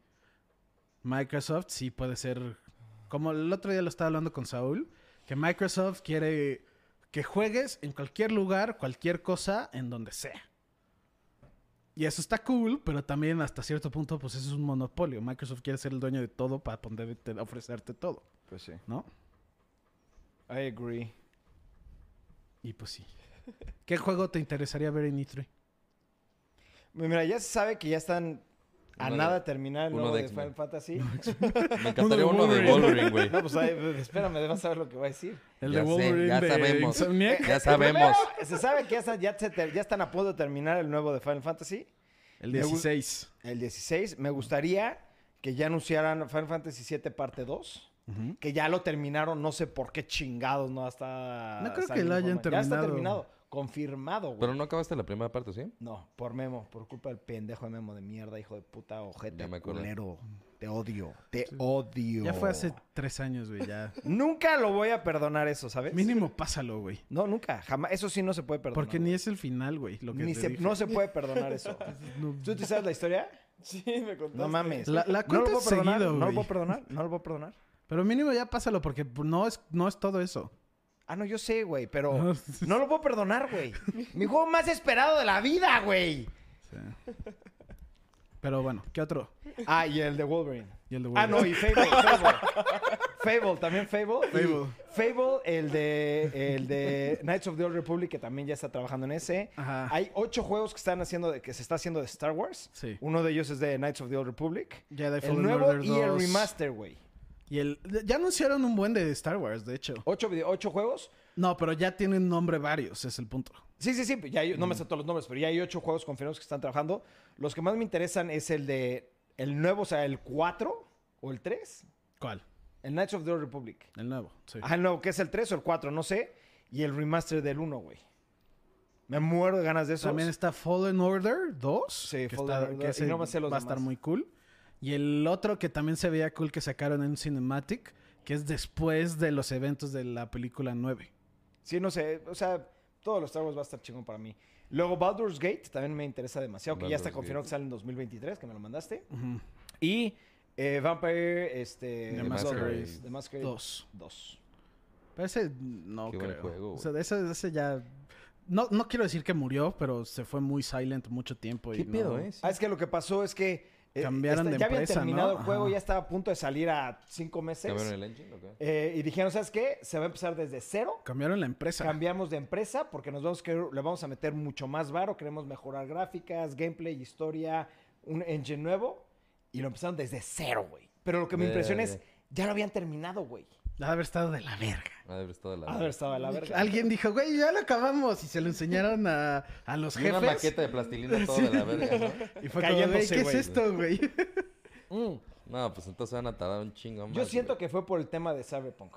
Microsoft sí puede ser. Como el otro día lo estaba hablando con Saúl, que Microsoft quiere que juegues en cualquier lugar, cualquier cosa, en donde sea. Y eso está cool, pero también hasta cierto punto, pues eso es un monopolio. Microsoft quiere ser el dueño de todo para poder te- ofrecerte todo, Pues sí. ¿no? I agree. Y pues sí. ¿Qué juego te interesaría ver en E E3? Mira, ya se sabe que ya están a Uno nada de- terminar el uno nuevo de. Final Fantasy. Me encantaría uno de Wolverine. Güey. No, pues ahí, espérame, vas a ver lo que voy a decir. El Ya de sé, Wolverine ya de sabemos. Insomniac. Ya sabemos. Primero, se sabe que ya, está- ya, se ya están a punto de terminar el nuevo de Final Fantasy. El Me gu- 16. El 16. Me gustaría que ya anunciaran Final Fantasy VII parte 2. Que ya lo terminaron, no sé por qué chingados no hasta. No creo que lo hayan informa- Ya está terminado. terminado. Confirmado, güey. Pero no acabaste la primera parte, ¿sí? No, por Memo, por culpa del pendejo de Memo de mierda, hijo de puta, ojete, me culero. Te odio, te odio. Ya fue hace tres años, güey, ya. Nunca lo voy a perdonar eso, ¿sabes? Mínimo pásalo, güey. No, nunca, jamás. Eso sí no se puede perdonar. Porque ni es el final, güey. Lo que Ni te se- dije. no se puede perdonar eso. No. ¿Tú te sabes la historia? Sí, me contaste. No mames. La- la no lo puedo perdonar, seguido, No lo puedo perdonar, no lo puedo perdonar. Pero mínimo ya pásalo porque no es, no es todo eso. Ah, no, yo sé, güey, pero no lo puedo perdonar, güey. Mi juego más esperado de la vida, güey. Sí. Pero bueno, ¿qué otro? Ah, y el de Wolverine. Y el de Ah, no, Wolverine. y Fable, Fable. Fable, también Fable. Y Fable. Fable, el de, el de Knights of the Old Republic, que también ya está trabajando en ese. Ajá. Hay ocho juegos que están haciendo, de- que se está haciendo de Star Wars. Sí. Uno de ellos es de Knights of the Old Republic. Jedi El Fallen nuevo Order y el 2. remaster, güey. Y el... Ya anunciaron un buen de Star Wars, de hecho. Ocho, video- ocho juegos. No, pero ya tienen nombre varios, es el punto. Sí, sí, sí. Ya hay- no me sé todos los nombres, pero ya hay ocho juegos confirmados que están trabajando. Los que más me interesan es el de el nuevo, o sea, el 4 o el 3. ¿Cuál? El Knights of the Old Republic. El nuevo, sí. Ajá, el nuevo, que es el 3 o el 4, no sé. Y el remaster del 1, güey. Me muero de ganas de eso. También está Fallen Order 2. Sí, que, Fallen está- Order, que y ese no me sé los va a estar muy cool. Y el otro que también se veía cool que sacaron en Cinematic, que es después de los eventos de la película 9. Sí, no sé. O sea, todos los Star Wars va a estar chingón para mí. Luego Baldur's Gate también me interesa demasiado, que ya está confirmado Gate. que sale en 2023, que me lo mandaste. Y eh, Vampire, este... The Masquerade. Masquerade. The Masquerade Dos. 2. Pero ese no Qué creo. juego, o sea, de ese, ese ya... No, no quiero decir que murió, pero se fue muy silent mucho tiempo. ¿Qué y no- pedo, eh? Ah, es que lo que pasó es que... eh, Cambiaron de ya habían empresa, terminado ¿no? el juego, Ajá. ya estaba a punto de salir a cinco meses. ¿Cambiaron el engine o qué? Eh, y dijeron, ¿sabes qué? Se va a empezar desde cero. Cambiaron la empresa. Cambiamos de empresa porque nos vamos que le vamos a meter mucho más varo, queremos mejorar gráficas, gameplay, historia, un engine nuevo y lo empezaron desde cero, güey. Pero lo que me impresiona es Verga. ya lo habían terminado, güey. Ha de haber estado de la verga. Ha de haber estado de la Ha de haber estado de la verga. Alguien dijo, güey, ya lo acabamos. Y se lo enseñaron a, a los Y una jefes. maqueta de plastilina toda de la verga, ¿no? Y fue como, güey, ¿qué es esto, güey? Mm. No, pues entonces van a tardar un chingo más. Yo siento güey. que fue por el tema de Cyberpunk.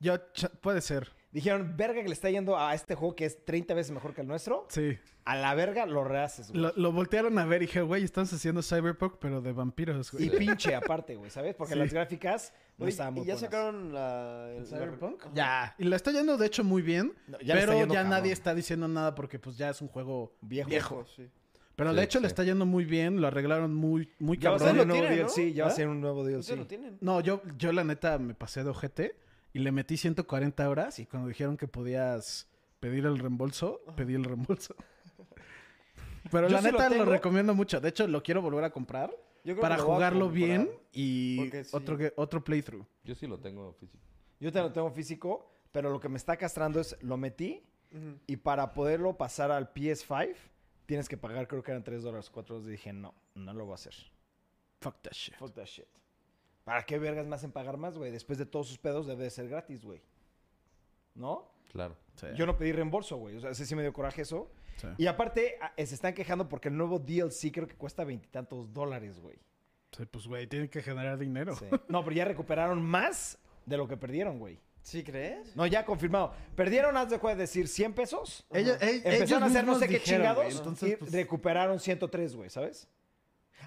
Yo, puede ser. Dijeron, verga que le está yendo a este juego que es 30 veces mejor que el nuestro. Sí. A la verga lo rehaces, güey. Lo, lo voltearon a ver y dije, güey, estamos haciendo Cyberpunk, pero de vampiros, güey. Y pinche aparte, güey, ¿sabes? Porque Sí. las gráficas no estaban muy ¿Y ya buenas. sacaron la, ¿El la- Cyberpunk? Ya. Y le está yendo, de hecho, muy bien. No, ya pero yendo ya cabrón. nadie está diciendo nada porque, pues, ya es un juego Viejo. viejo. Sí. Pero Sí, de hecho le está yendo muy bien. Lo arreglaron muy, muy Ya va a cabrón. ser un nuevo. DLC, ya va a ¿Ah? ser un nuevo ¿Ustedes DLC. No, yo, yo la neta me pasé de ojete y le metí 140 horas y cuando dijeron que podías pedir el reembolso, pedí el reembolso. Pero Yo la sí neta lo, recomiendo mucho. De hecho, lo quiero volver a comprar Yo creo para jugarlo comprar. bien y sí. otro, que- otro playthrough. Yo sí lo tengo físico. Yo te lo tengo físico, pero lo que me está castrando es lo metí y para poderlo pasar al PS5 tienes que pagar, creo que eran 3 dólares, 4 dólares. Y dije, no, no lo voy a hacer. Fuck that shit. Fuck that shit. ¿Para qué vergas me hacen pagar más, güey? Después de todos sus pedos debe de ser gratis, güey. ¿No? Claro. Sí, Yo no pedí reembolso, güey. O sea, ese sí me dio coraje eso. sí. Y aparte, a- se están quejando porque el nuevo DLC creo que cuesta veintitantos dólares, güey. Sí, pues, güey, tienen que generar dinero. Sí. No, pero ya recuperaron más de lo que perdieron, güey. ¿Sí crees? No, ya confirmado. Perdieron, haz de cuenta, decir 100 pesos. Ella- ey- Empezaron ellos a hacer no sé qué dijeron, chingados entonces, y pues, recuperaron 103, güey, ¿sabes?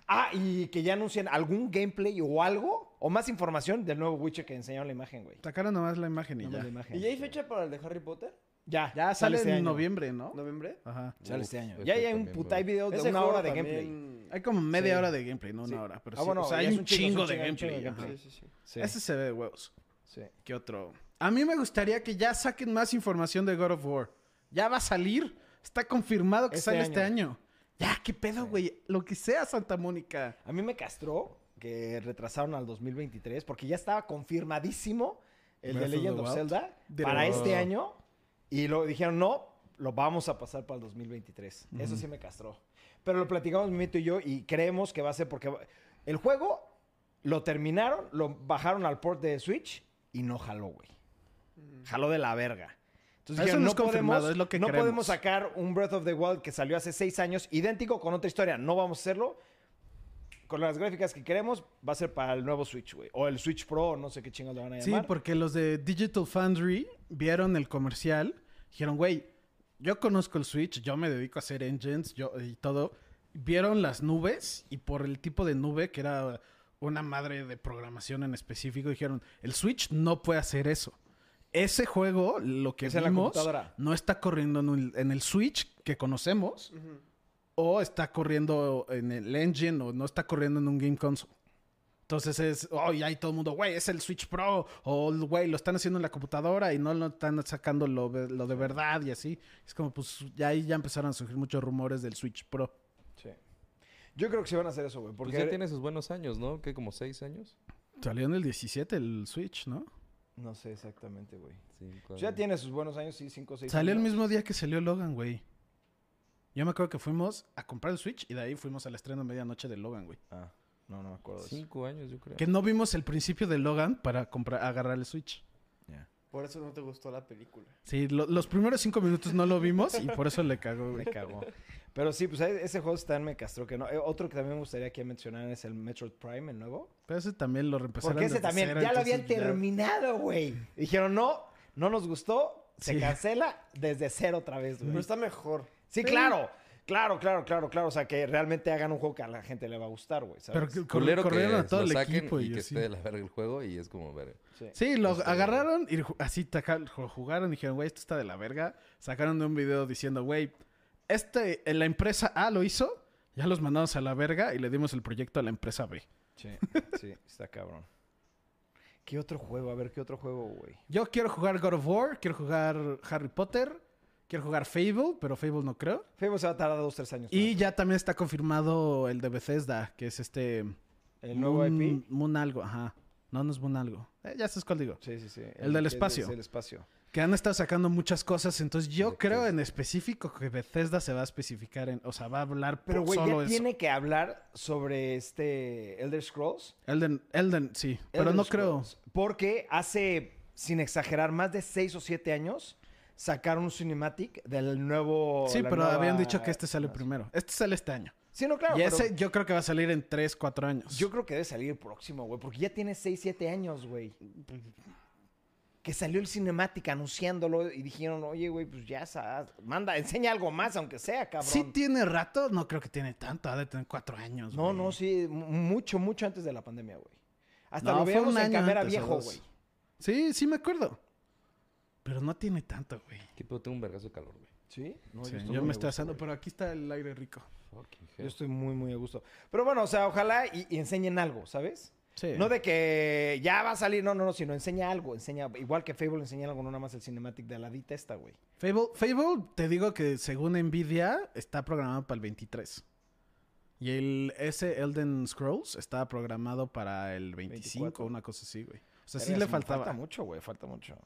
Ah, y que ya anuncien algún gameplay o algo, o más información del nuevo Witcher que enseñaron la imagen, güey. sacaron nomás la imagen y ya. la imagen. ¿Y ya hay fecha para el de Harry Potter? Ya, Ya sale este en año. noviembre, ¿no? ¿Noviembre? Ajá. Sale Uf, este año. Ya hay un puta, hay güey. videos de Ese una juego hora de también- gameplay. Hay como media Sí. hora de gameplay, no una Sí. hora. Pero Ah, sí, bueno, o sea, ya hay es un un chingo, chingo es un de chingo, un chingo gameplay. de ajá. gameplay. Sí, sí, sí. Sí. Ese se ve de huevos. Sí. ¿Qué otro? A mí me gustaría que ya saquen más información de God of War. Ya va a salir. Está confirmado que Este sale este año. año. Ya, qué pedo, güey. Lo que sea, Santa Mónica. A mí me castró que retrasaron al 2023 porque ya estaba confirmadísimo el Breath de Legend of. Zelda De- para este año y lo dijeron no, lo vamos a pasar para el 2023. Eso sí me castró. Pero lo platicamos Mimito y yo y creemos que va a ser porque el juego lo terminaron, lo bajaron al port de Switch y no jaló, güey. Jaló de la verga. Entonces dijeron, no podemos, es lo que no creemos". podemos sacar un Breath of the Wild que salió hace seis años, idéntico con otra historia. No vamos a hacerlo. Con las gráficas que queremos, va a ser para el nuevo Switch, güey. O el Switch Pro, no sé qué chingados lo van a Sí, llamar. porque los de Digital Foundry vieron el comercial, dijeron, güey, yo conozco el Switch, yo me dedico a hacer engines yo, y todo. Vieron las nubes y por el tipo de nube, que era una madre de programación en específico, dijeron, el Switch no puede hacer eso. Ese juego, lo que Es en la vimos, computadora. no está corriendo en el, en el Switch que conocemos, o está corriendo en el engine, o no está corriendo en un game console. Entonces es, oh, y ahí todo el mundo, güey, es el Switch Pro, o güey, lo están haciendo en la computadora y no lo están sacando lo, de verdad y así. Es como, pues, ya ahí ya empezaron a surgir muchos rumores del Switch Pro. Sí. Yo creo que sí van a hacer eso, güey. Porque Porque ya tiene sus buenos años, ¿no? ¿Qué? ¿Como seis años? Salió en el 17 el Switch, ¿no? No sé exactamente, güey. Cinco Pues ya años. tiene sus buenos años, sí, cinco o seis Salió el mismo día que salió Logan, güey. Yo me acuerdo que fuimos a comprar el Switch y de ahí fuimos al estreno a medianoche de Logan, güey. Ah, no, no me acuerdo de eso. Cinco años, yo creo. Que no vimos el principio de Logan para comprar, agarrar el Switch. Por eso no te gustó la película. Sí, lo- los primeros cinco minutos no lo vimos y por eso le cagó, Me cagó. Pero sí, pues ese juego está en me castró que no. Eh, otro que también me gustaría que mencionaran es el Metroid Prime, el nuevo. Pero ese también lo reempezaron Porque ese también, cero, ya lo habían terminado, güey. Dijeron, no, no nos gustó, se Sí. cancela desde cero otra vez, güey. Pero está mejor. Sí, claro. Claro, claro, claro, claro. O sea, que realmente hagan un juego que a la gente le va a gustar, güey. Pero que- Culero que corrieron a todo lo el equipo y, y que así. esté de la verga el juego y es como verga. Sí. Sí, lo Este- agarraron y así taca- jugaron y dijeron, güey, esto está de la verga. Sacaron de un video diciendo, güey, este, la empresa A lo hizo, ya los mandamos a la verga y le dimos el proyecto a la empresa B. Sí, sí, está cabrón. ¿Qué otro juego? A ver, ¿qué otro juego, güey? Yo quiero jugar God of War, quiero jugar Harry Potter, quiero jugar Fable, pero Fable no creo. Fable se va a tardar dos, tres años. Y ya también está confirmado el de Bethesda, que es este... ¿El nuevo Moon, IP? Moon algo, ajá. No, no es Moon algo. Eh, ya sabes cuál digo. Sí, sí, sí. El del espacio. es el espacio. Que han estado sacando muchas cosas, entonces yo creo en específico que Bethesda se va a especificar en, o sea, va a hablar Pero, por güey, solo ya eso. tiene que hablar sobre este Elder Scrolls. Elden, Elden, sí, pero no creo. Porque hace, sin exagerar, más de seis o siete años sacaron un cinematic del nuevo. Sí, pero nueva- habían dicho que este sale primero. Este sale este año. Sí, no, claro. y pero ese yo creo que va a salir en 3, 4 años. Yo creo que debe salir el próximo, güey. Porque ya tiene seis, siete años, güey. Que salió el cinematic anunciándolo y dijeron, oye, güey, pues ya, sa- manda, enseña algo más, aunque sea, cabrón. Sí tiene rato, no creo que tiene tanto, ha de tener 4 años. No, güey. no, sí, mu- mucho, mucho antes de la pandemia, güey. Hasta No, lo veíamos en cámara viejo, güey. Sí, sí me acuerdo. Pero no tiene tanto, güey. Aquí pero tengo un vergazo de calor, güey. ¿Sí? No, Sí, estoy yo muy me estoy asando, pero aquí está el aire rico. Fucking Yo estoy muy, muy a gusto. Pero bueno, o sea, ojalá y, y enseñen algo, ¿sabes? Sí. No de que ya va a salir, no, no, no, sino enseña algo, enseña, igual que Fable enseña algo, no nada más el cinematic de la dita esta, güey. Fable, Fable, te digo que según Nvidia está programado para el 23. Y el ese Elden Scrolls está programado para el 25, 24. una cosa así, güey. O sea, sí le faltaba. Falta mucho, güey, falta mucho.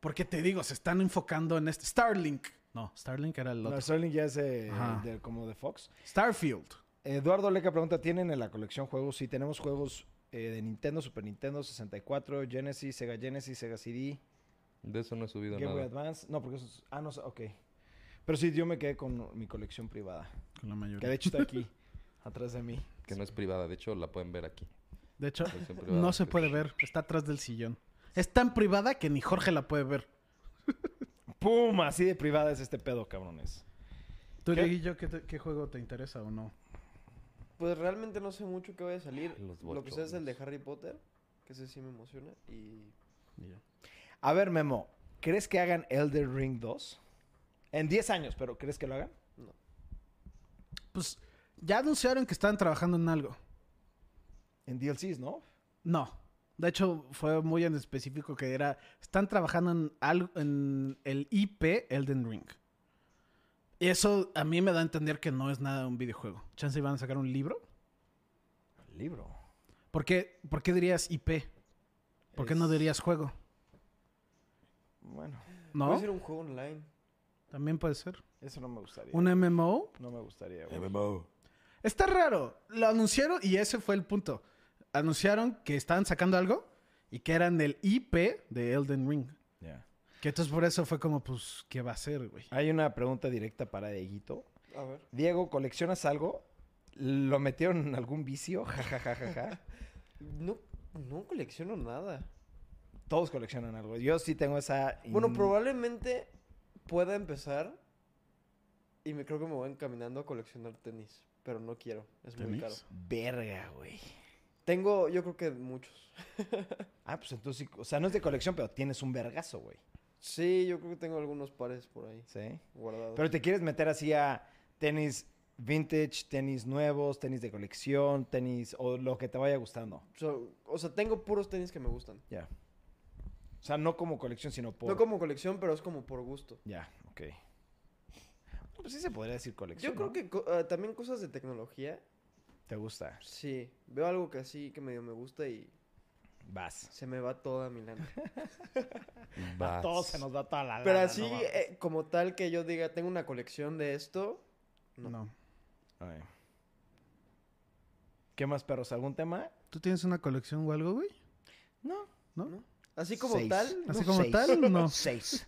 Porque te digo, se están enfocando en este Starlink. No, Starlink era el No, otro. Sterling ya es eh, de- como de Fox. Starfield. Eduardo Leca pregunta, ¿tienen en la colección juegos? Sí, tenemos juegos eh, de Nintendo, Super Nintendo, 64, Genesis, Sega Genesis, Sega CD, De eso no he subido Game Boy nada. Advance. No, porque eso es... Ah, no, sé, ok. Pero sí, yo me quedé con mi colección privada. Con la Que mayoría. de hecho está aquí, atrás de mí. Que no es privada. De hecho, la pueden ver aquí. De hecho, no se que- puede ver. Está atrás del sillón. Es tan privada que ni Jorge la puede ver. ¡Pum! Así de privada es este pedo, cabrones. ¿Tú, ¿Qué? Dieguillo, ¿qué, te- qué juego te interesa o no? Pues realmente no sé mucho qué vaya a salir. Los Lo que sé es el de. Harry Potter, que ese sí me emociona. Y A ver, Memo, ¿crees que hagan Elder Ring 2? En 10 años, pero ¿crees que lo hagan? Pues ya anunciaron que estaban trabajando en algo. En DLCs, ¿no? No. De hecho, fue muy en específico que era. Están trabajando en, algo, en el IP Elden Ring. Y eso a mí me da a entender que no es nada un videojuego. Chance van a sacar un libro. El libro. ¿Por qué, por qué dirías IP? ¿Por qué no dirías juego? Bueno. ¿No? puede ser un juego online. También puede ser. Eso no me gustaría. Un MMO. No me gustaría, güey. Está raro. Lo anunciaron y ese fue el punto. Anunciaron que estaban sacando algo y que eran el IP de Elden Ring. Ya. Que entonces por eso fue como, pues, ¿qué va a ser, güey? Hay una pregunta directa para Dieguito. A ver. Diego, ¿coleccionas algo? ¿Lo metieron en algún vicio? Ja, ja, ja, ja, ja. No, no colecciono nada. Todos coleccionan algo. Yo sí tengo esa... Bueno, probablemente pueda empezar y me creo que me voy encaminando a coleccionar tenis, pero no quiero, es muy ¿Tenis? caro. Verga, güey. Tengo, yo creo que muchos. Ah, pues entonces sí. O sea, no es de colección, pero tienes un vergazo, güey. Sí, yo creo que tengo algunos pares por ahí Sí. guardados. Pero te quieres meter así a tenis vintage, tenis nuevos, tenis de colección, tenis o lo que te vaya gustando. So- o sea, tengo puros tenis que me gustan. Ya. O sea, no como colección, sino por... No como colección, pero es como por gusto. Ya, ok. Pues sí se podría decir colección, Yo creo ¿no? que ah, también cosas de tecnología. Te gusta. Sí, veo algo que así que medio me gusta y Vas. se me va toda mi lana. Vas. Todos se nos da toda la Pero lana, así, no mames. eh, como tal que yo diga, tengo una colección de esto. No. No. Ay. ¿Qué más, perros? ¿Algún tema? ¿Tú tienes una colección o algo, güey? No. ¿No? ¿No? Así como Seis. tal, Así No, como seis. tal, no. Seis.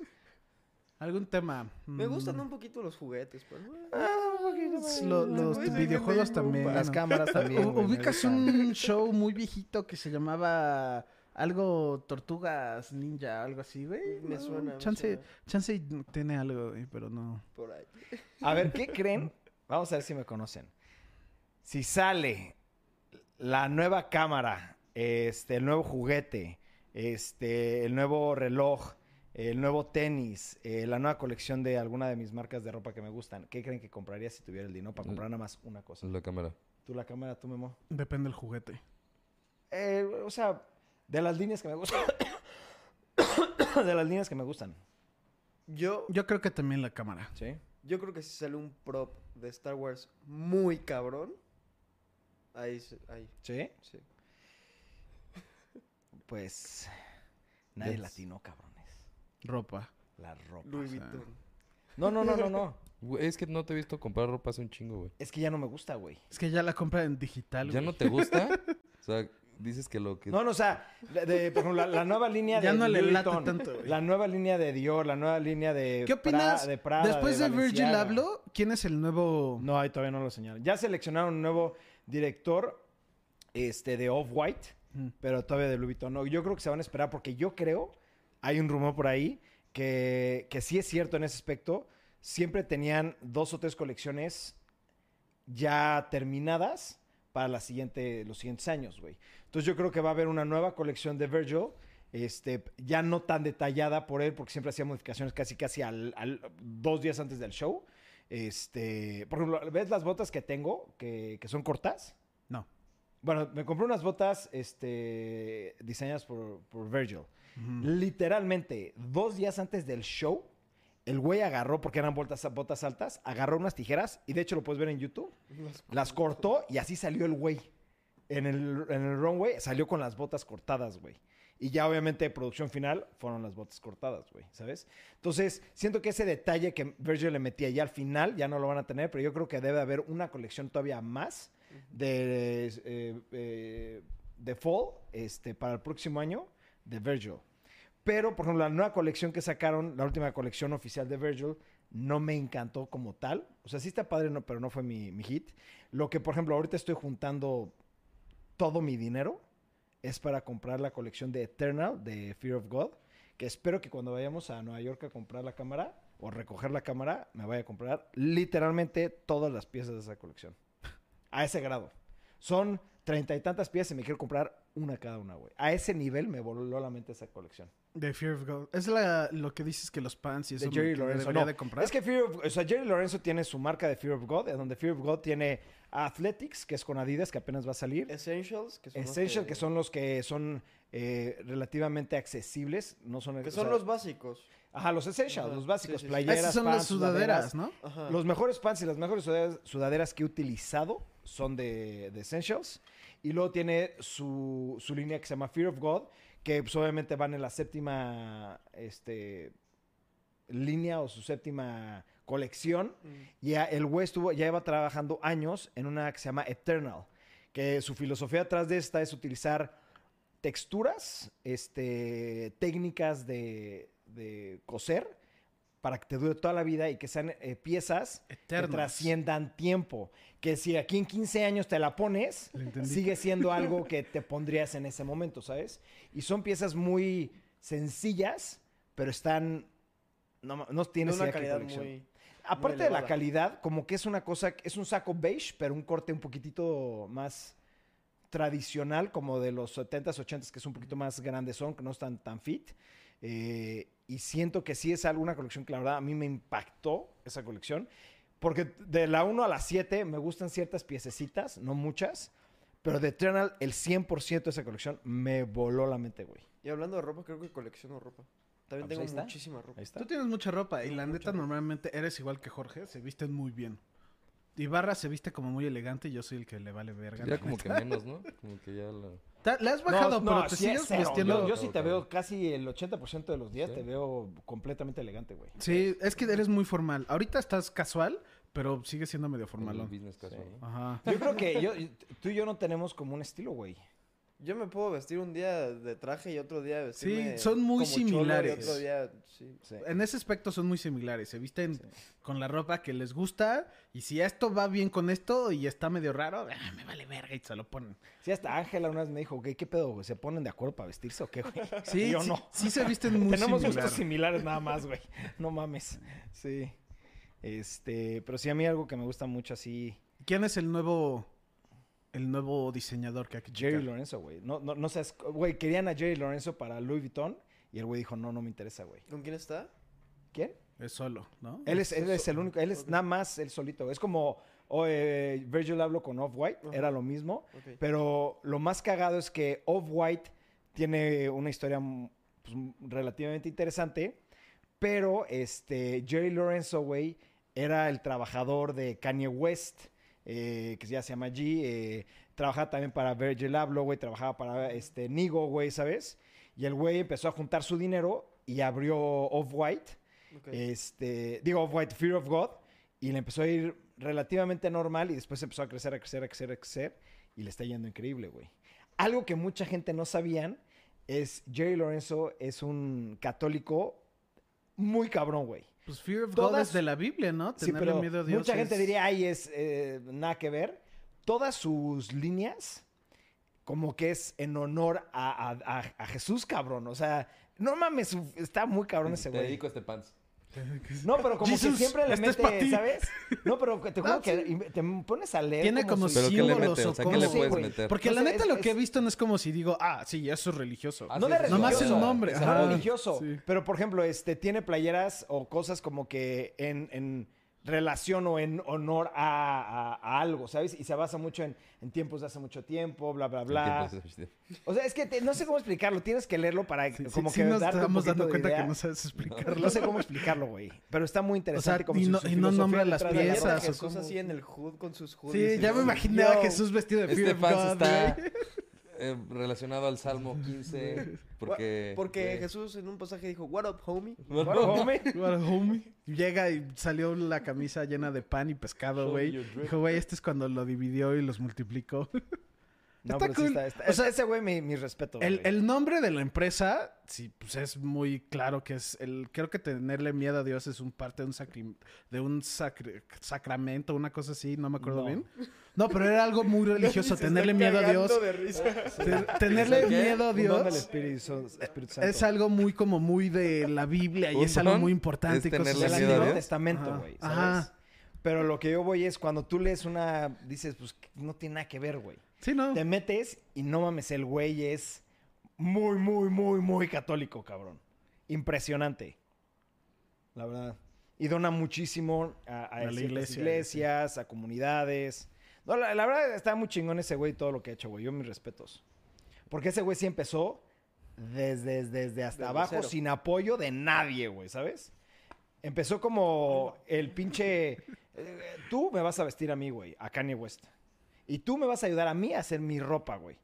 ¿Algún tema? me Mm, gustan un poquito los juguetes, pero... Ah, un poquito s- más. lo- los videojuegos también. Las ¿no? cámaras también. U- me ¿Ubicas un show muy viejito que se llamaba algo Tortugas Ninja, algo así, güey? Me No, suena, me Chance, suena. chance tiene algo, güey, pero no. Por ahí. A ver, ¿qué creen? Vamos a ver si me conocen. Si sale la nueva cámara, este, el nuevo juguete, este, el nuevo reloj, el nuevo tenis, eh, la nueva colección de alguna de mis marcas de ropa que me gustan, ¿qué creen que compraría si tuviera el dinero para comprar nada más una cosa? La cámara. ¿Tú la cámara, tú Memo? Depende del juguete. Eh, o sea, de las líneas que me gustan. de las líneas que me gustan. Yo, Yo creo que también la cámara. ¿Sí? yo creo que si sale un prop de Star Wars muy cabrón, ahí, se- ahí, ¿Sí? sí. Pues nadie Yes. latino, cabrones. Ropa. La ropa. Louis o sea. Vuitton. No, no, no, no, no. Güey, es que no te he visto comprar ropa hace un chingo, güey. Es que ya no me gusta, güey. Es que ya la compra en digital, ¿Ya güey. no te gusta? o sea, dices que lo que... No, no, o sea, de, de- por ejemplo, la, la nueva línea Ya de no le late Vuitton, tanto, güey. La nueva línea de Dior, la nueva línea de ¿Qué opinas? Pra- de Prada, Después de, Virgil. Abloh, ¿quién es el nuevo? No, ahí todavía no lo señalan. Ya seleccionaron un nuevo director este, de Off-White, Mm. pero todavía de Louis Vuitton. No, yo creo que se van a esperar porque yo creo, hay un rumor por ahí, que, que sí es cierto en ese aspecto. Siempre tenían dos o tres colecciones ya terminadas para la siguiente, los siguientes años, güey. Entonces yo creo que va a haber una nueva colección de Virgil, este, ya no tan detallada por él, porque siempre hacía modificaciones casi casi al, al- dos días antes del show. Este, por ejemplo, ¿ves las botas que tengo, que, que son cortas? No. Bueno, me compré unas botas este, diseñadas por, por Virgil. Literalmente, dos días antes del show, el güey agarró, porque eran botas, botas altas, agarró unas tijeras, y de hecho lo puedes ver en YouTube, las cortó y así salió el güey. En el, en el runway salió con las botas cortadas, güey. Y ya obviamente producción final fueron las botas cortadas, güey, ¿sabes? Entonces, siento que ese detalle que Virgil le metía ya al final ya no lo van a tener, pero yo creo que debe haber una colección todavía más de, eh, eh, de Fall este, para el próximo año de Virgil. Pero, por ejemplo, la nueva colección que sacaron, la última colección oficial de Virgil, no me encantó como tal. O sea, sí está padre, no, pero no fue mi, mi hit. Lo que, por ejemplo, ahorita estoy juntando todo mi dinero es para comprar la colección de Eternal de Fear of God. Que espero que cuando vayamos a Nueva York a comprar la cámara o recoger la cámara, me vaya a comprar literalmente todas las piezas de esa colección. A ese grado. Son treinta y tantas piezas y me quiero comprar una cada una, güey. A ese nivel me voló la mente esa colección. De Fear of God. Es la, lo que dices que los pants y eso de Jerry que Lorenzo. debería No, de comprar. Es que Fear of- o sea, Jerry Lorenzo tiene su marca de Fear of God, donde Fear of God tiene Athletics, que es con Adidas, que apenas va a salir. Essentials, que son los Essential, que son los que son eh, relativamente accesibles. No son, Que son sea, los básicos. Ajá, los Essentials, Ajá, los básicos. sí, sí, sí. Playeras, Esas son pants, las sudaderas, ¿no? Ajá. Los mejores pants y las mejores sudaderas, sudaderas que he utilizado son de, de Essentials. Y luego tiene su, su línea que se llama Fear of God, que pues, obviamente van en la séptima este, línea o su séptima colección. Mm. Y ya el güey estuvo, ya lleva trabajando años en una que se llama Eternal. Que su filosofía atrás de esta es utilizar texturas, este, técnicas de, de coser para que te dure toda la vida y que sean eh, piezas que trasciendan tiempo. Que si aquí en 15 años te la pones, sigue siendo algo que te pondrías en ese momento, ¿sabes? Y son piezas muy sencillas, pero están... No, no tienes una calidad muy... Aparte de la calidad, como que es una cosa, es un saco beige, pero un corte un poquitito más tradicional, como de los 70s, 80s, que es un poquito más grandes son, que no están tan fit. Eh, y siento que sí es alguna colección que la verdad a mí me impactó esa colección. Porque de la 1 a la 7 me gustan ciertas piececitas, no muchas. Pero de Eternal, el 100% de esa colección me voló la mente, güey. Y hablando de ropa, creo que colecciono ropa. También Ah, pues tengo muchísima ropa. Ahí está. Tú tienes mucha ropa y la neta normalmente eres igual que Jorge, se visten muy bien. Ibarra se viste como muy elegante y yo soy el que le vale verga. Ya como neta. que menos, ¿no? Como que ya la... Le has bajado, No, pero no, te sí sigues vistiendo. Yo, yo sí te veo casi el 80% de los días, Sí. te veo completamente elegante, güey. Sí, es que eres muy formal. Ahorita estás casual, pero sigue siendo medio formalón. business casual, Sí. Ajá. Yo creo que yo, tú y yo no tenemos como un estilo, güey. Yo me puedo vestir un día de traje y otro día vestirme son muy como cholo similares. Y otro día, sí. Sí. En ese aspecto son muy similares. Se visten Sí. con la ropa que les gusta. Y si esto va bien con esto y está medio raro, ah, me vale verga y se lo ponen. Sí, hasta Ángela una vez me dijo, ¿qué, qué pedo, güey? ¿Se ponen de acuerdo para vestirse o qué, güey? Sí, Y yo sí, no. sí se visten muy Tenemos similar. gustos similares nada más, güey. No mames. Sí. Este, pero sí a mí algo que me gusta mucho así, ¿Quién es el nuevo el nuevo diseñador que hay que Jerry checar? Lorenzo, güey. No, no, no seas, güey, querían a Jerry Lorenzo para Louis Vuitton y el güey dijo, no, no me interesa, güey. ¿Con quién está? ¿Quién? Es solo, ¿no? Él es, él es el único, él es nada más él solito. Es como oh, eh, Virgil Abloh con Off-White, era lo mismo. Pero lo más cagado es que Off-White tiene una historia mm, pues, relativamente interesante. Pero este, Jerry Lorenzo, güey, era el trabajador de Kanye West, eh, que ya se llama G. eh, trabajaba también para Virgil Abloh, güey. Trabajaba para este, Nigo, güey, ¿sabes? Y el güey empezó a juntar su dinero y abrió Off-White. Ok. Este, digo, Off-White, Fear of God. Y le empezó a ir relativamente normal y después empezó a crecer, a crecer, a crecer, a crecer. Y le está yendo increíble, güey. Algo que mucha gente no sabían es Jerry Lorenzo es un católico muy cabrón, güey. Pues Fear of God Todas- es de la Biblia, ¿no? Sí, Tenerle pero miedo a Dios mucha gente diría, ay, es eh, nada que ver. Todas sus líneas, como que es en honor a, a- a- a Jesús, cabrón. O sea, no mames, está muy cabrón ese Te güey. dedico a este pants. No, pero como Jesus, que siempre le este mete. ¿sabes? No, pero que te juro No, que sí. te pones a leer. Tiene como su- ¿Pero qué le símbolos o O sea. ¿qué le Sí, puedes güey. meter? Porque No la sé, neta es- lo que he visto no es como si digo, ah, sí, eso es religioso. Ah, No sí, de religioso. Nomás el nombre, Es religioso. Sí. Pero, por ejemplo, este, tiene playeras o cosas como que en, en relación o en honor a, a- a algo, ¿sabes? Y se basa mucho en, en tiempos de hace mucho tiempo, bla, bla, bla. O sea, es que te- no sé cómo explicarlo. Tienes que leerlo para Sí, sí, como sí que nos darte un estamos dando cuenta idea. que no sabes explicarlo. No sé cómo explicarlo, güey. Pero está muy O interesante. sea, como y su- no, su y no nombra las piezas. o Jesús así en el hood con sus hoods. Sí, ya me imaginé a Jesús vestido de Este está güey. Eh, relacionado al Salmo 15. Porque, Porque Jesús en un pasaje dijo, what up, homie? Bueno, homie. What a homie. Llega y salió la camisa llena de pan y pescado, güey. Dijo, güey, este es cuando lo dividió y los multiplicó. No, Está pero sí cool. está- está- O sea, ese güey, mi, mi respeto. El, güey. el nombre de la empresa, sí, pues es muy claro que es el. Creo que tenerle miedo a Dios es un parte de un sacri- de un sacri- sacramento, una cosa así, no me acuerdo No. bien. No, pero era algo muy religioso, tenerle miedo a Dios. de risa. Te- tenerle ¿Qué? miedo a don del Dios Espíritu, Espíritu Santo. es algo muy como muy de la Biblia y ¿Un es algo muy importante ¿Es y cosas tenerle así, miedo. Antiguo Dios? Testamento, Ajá. güey. ¿sabes? Ajá. Pero lo que yo voy es cuando tú lees una. Dices, pues no tiene nada que ver, güey. Sí, ¿no? Te metes y no mames, el güey es muy, muy, muy, muy católico, cabrón. Impresionante. La verdad. Y dona muchísimo a, a la iglesia, iglesias, a comunidades. No, la, la verdad está muy chingón ese güey todo lo que ha hecho, güey. Yo mis respetos. Porque ese güey sí empezó desde, desde, hasta Desde abajo, cero. sin apoyo de nadie, güey, ¿sabes? Empezó como el pinche... eh, tú me vas a vestir a mí, güey, a Kanye West. Y tú me vas a ayudar a mí a hacer mi ropa, güey.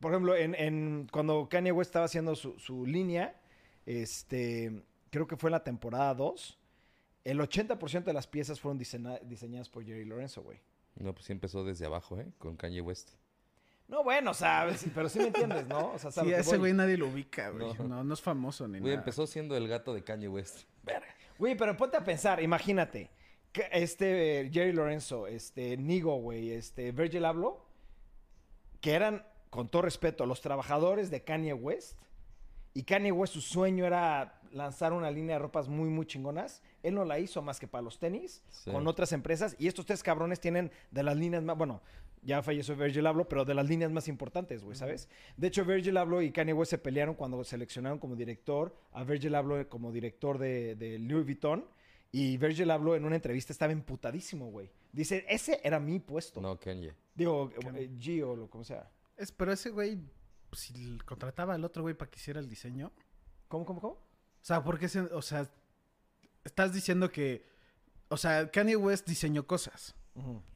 Por ejemplo, en, en- cuando Kanye West estaba haciendo su, su línea, este, creo que fue en la temporada 2, el 80% de las piezas fueron diseña- diseñadas por Jerry Lorenzo, güey. No, pues sí empezó desde abajo, ¿eh? Con Kanye West. No, bueno, sabes, pero sí me entiendes, ¿no? O sea, Sí, sabes a que ese güey nadie lo ubica, güey. No. No, no, es famoso ni Güey, nada. empezó siendo el gato de Kanye West. Verga. Güey, pero ponte a pensar, imagínate. Este eh, Jerry Lorenzo, este Nigo, güey, este Virgil Abloh, que eran, con todo respeto, los trabajadores de Kanye West. Y Kanye West, su sueño era lanzar una línea de ropas muy, muy chingonas. Él no la hizo más que para los tenis, Sí. con otras empresas. Y estos tres cabrones tienen de las líneas más, bueno, ya falleció Virgil Abloh, pero de las líneas más importantes, güey, ¿sabes? De hecho, Virgil Abloh y Kanye West se pelearon cuando seleccionaron como director a Virgil Abloh como director de, de Louis Vuitton. Y Virgil Abloh en una entrevista estaba emputadísimo, güey. Dice, ese era mi puesto. No, Kanye. Digo, eh, Gio, o lo como sea. Es, pero ese güey, si contrataba al otro güey para que hiciera el diseño. ¿Cómo, cómo, cómo? O sea, porque ese, o sea, estás diciendo que, o sea, Kanye West diseñó cosas,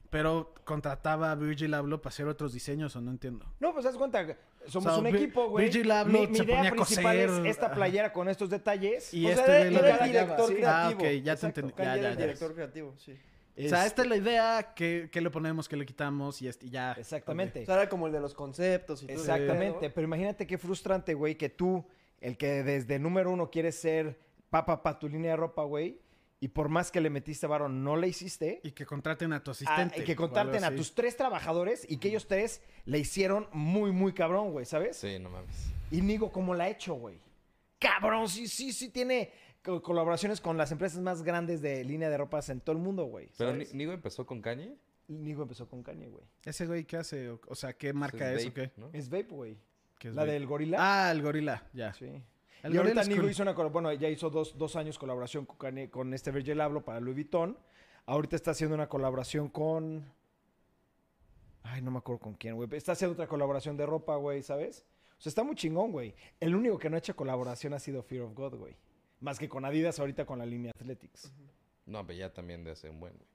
pero contrataba a Virgil Abloh para hacer otros diseños o no entiendo. No, pues haz cuenta, somos O sea, un equipo, güey. Virgil Abloh Mi, mi idea principal coser, es esta playera con estos detalles. Y o este sea, era, era dejaba. director Sí. creativo. Ah, ok, ya te entendí. Ya, ya, el ya. director creativo, sí. O sea, esta es la idea, que, que le ponemos, que le quitamos y, este, y ya. Exactamente. O sea, era como el de los conceptos y todo. Exactamente, pero imagínate qué frustrante, güey, que tú, el que desde número uno quieres ser papá para tu línea de ropa, güey, y por más que le metiste varón, no le hiciste. Y que contraten a tu ah, asistente. y que contraten a tus tres trabajadores y que ellos tres le hicieron muy, muy cabrón, güey, ¿sabes? Sí, no mames. Y Nigo, ¿cómo la ha hecho, güey? Cabrón, sí, sí, sí tiene co- colaboraciones con las empresas más grandes de línea de ropas en todo el mundo, güey. Pero Nigo empezó con Kanye. Nigo empezó con Kanye, güey. ¿Ese güey qué hace? O, sea, ¿qué marca Es es o Vape, qué? ¿no? Es Vape, güey. ¿Qué es La vape? del gorila. Ah, el gorila, ya. Sí. El y ahorita Nigo cool. hizo una bueno, ya hizo dos, dos años colaboración con, con este Virgil Abloh para Louis Vuitton. Ahorita está haciendo una colaboración con... Ay, no me acuerdo con quién, güey. Está haciendo otra colaboración de ropa, güey, ¿sabes? O sea, está muy chingón, güey. El único que no ha hecho colaboración ha sido Fear of God, güey. Más que con Adidas ahorita con la línea Athletics. No, pero ya también de hace un buen, güey.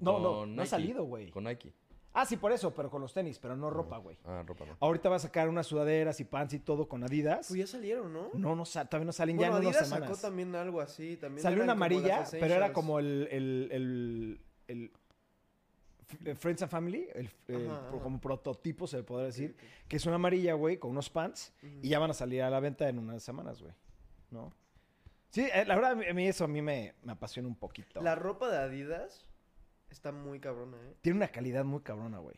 No, no, Con no ha salido, güey. Con Nike. Ah, sí, por eso, pero con los tenis, pero no ropa, güey. Ah, ropa no. Ahorita va a sacar unas sudaderas y pants y todo con Adidas. Pues ya salieron, ¿no? No, no, sa- todavía no salen Bueno, ya en unas Adidas semanas. sacó también algo así. También Salió una amarilla, pero era como el, el, el, Friends and Family, el, el Ajá, pro- ajá. como prototipo se le podría decir, que es una amarilla, güey, con unos pants y ya van a salir a la venta en unas semanas, güey. ¿No? Sí, eh, la verdad, a mí eso a mí me, me apasiona un poquito. La ropa de Adidas está muy cabrona, ¿eh? Tiene una calidad muy cabrona, güey.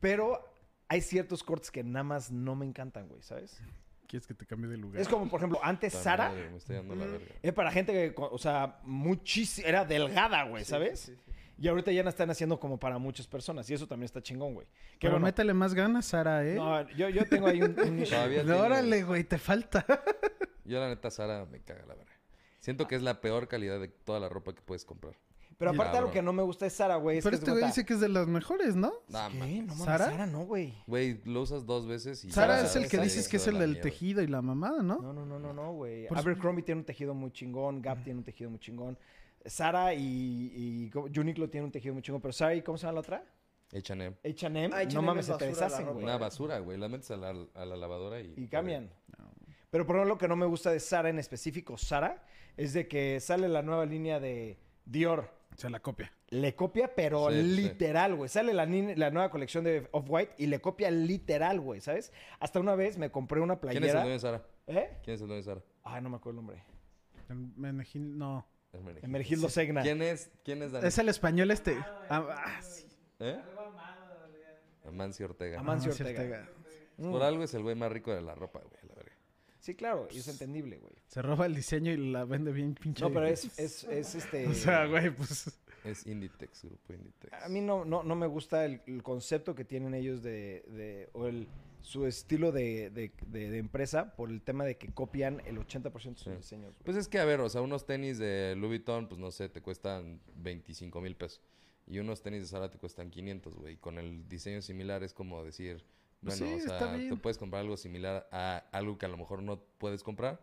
Pero hay ciertos cortes que nada más no me encantan, güey, ¿sabes? ¿Quieres que te cambie de lugar? Es como, por ejemplo, antes Sara madre, me estoy dando la verga. era para gente que, o sea, muchísimo, era delgada, güey, Sí, ¿sabes? sí, sí, sí. Y ahorita ya la están haciendo como para muchas personas. Y eso también está chingón, güey. Que Pero bueno, métele más ganas, Sara, ¿eh? no, yo, yo tengo ahí un... un nicho. Todavía No, órale, güey, te falta. Yo la neta, Sara, me caga la verga. Siento que es la peor calidad de toda la ropa que puedes comprar. Pero aparte algo que no me gusta es Sara, güey. es Pero que este es güey dice que es de las mejores, ¿no? Nah, ¿Qué? mames. No mames, ¿Sara? ¿Sara? no, güey. Güey, lo usas dos veces y... Sara es el que dices que es el del tejido y la mamada, ¿no? No, no, no, no, no, güey. Abercrombie tiene un tejido muy chingón. Gap tiene un tejido muy chingón. Sara y, y Uniqlo tiene un tejido muy chingón. Pero Sara, ¿y cómo se llama la otra? H&M. H&M. Ah, no mames, es se te deshacen, güey. Una basura, güey. La metes a la, a la lavadora y... Y cambian. Pero por ejemplo, lo que no me gusta de Sara en específico, Sara, es de que sale la nueva línea de Dior. Se la copia. Le copia, pero Sí, sí. literal, güey. Sale la, ni- la nueva colección de Off-White y le copia literal, güey, ¿sabes? Hasta una vez me compré una ¿Quién es el playera. dueño de Sara? ¿Eh? ¿Quién es el dueño de Sara? Ay, no me acuerdo el nombre. Menegil- no. Hermenegildo. Emergildo Segna. ¿Quién es? ¿Quién es Dani? Es el español este. Ah, ah, sí. ¿Eh? Amancio Ortega. Amancio Ah, sí, Ortega. Por algo es el güey más rico de la ropa, güey. Sí, claro, y es entendible, güey. Se roba el diseño y la vende bien pinche. No, pero es, es, es este... O sea, güey, pues. Es Inditex, grupo Inditex. A mí no, no, no me gusta el, el concepto que tienen ellos de, de- o el, su estilo de, de- de- de empresa por el tema de que copian el 80% de sus Sí. diseños. güey. Pues es que, a ver, o sea, unos tenis de Louis Vuitton, pues no sé, te cuestan 25 mil pesos. Y unos tenis de Zara te cuestan 500, güey. Con el diseño similar es como decir, Pues bueno, sí, o está sea, bien. tú puedes comprar algo similar a algo que a lo mejor no puedes comprar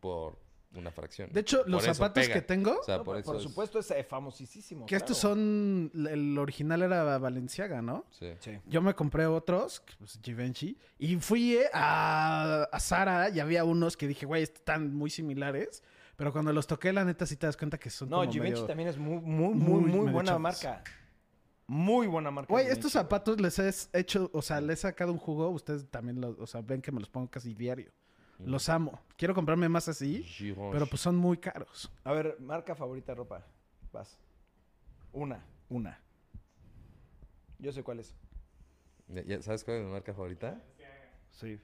por una fracción. De hecho, Por los zapatos pega. que tengo, O sea, No, por, es- supuesto es eh, famosísimo. que estos son. El original era Valenciaga, ¿no? Sí. Sí. Yo me compré otros, pues Givenchy, y fui eh, a, a Zara y había unos que dije, güey, están muy similares, Pero cuando los toqué, la neta, sí te das cuenta que son No, como Givenchy medio... también es muy, muy, muy, muy muy, buena marca. Muy buena marca. Güey, estos zapatos les he hecho, o sea, les he sacado un jugo. Ustedes también, los, o sea, ven que me los pongo casi diario. Los amo. Quiero comprarme más así, pero pues son muy caros. A ver, marca favorita de ropa. Vas. Una, una. Yo sé cuál es. Ya- ya ¿Sabes cuál es mi marca favorita? Sí.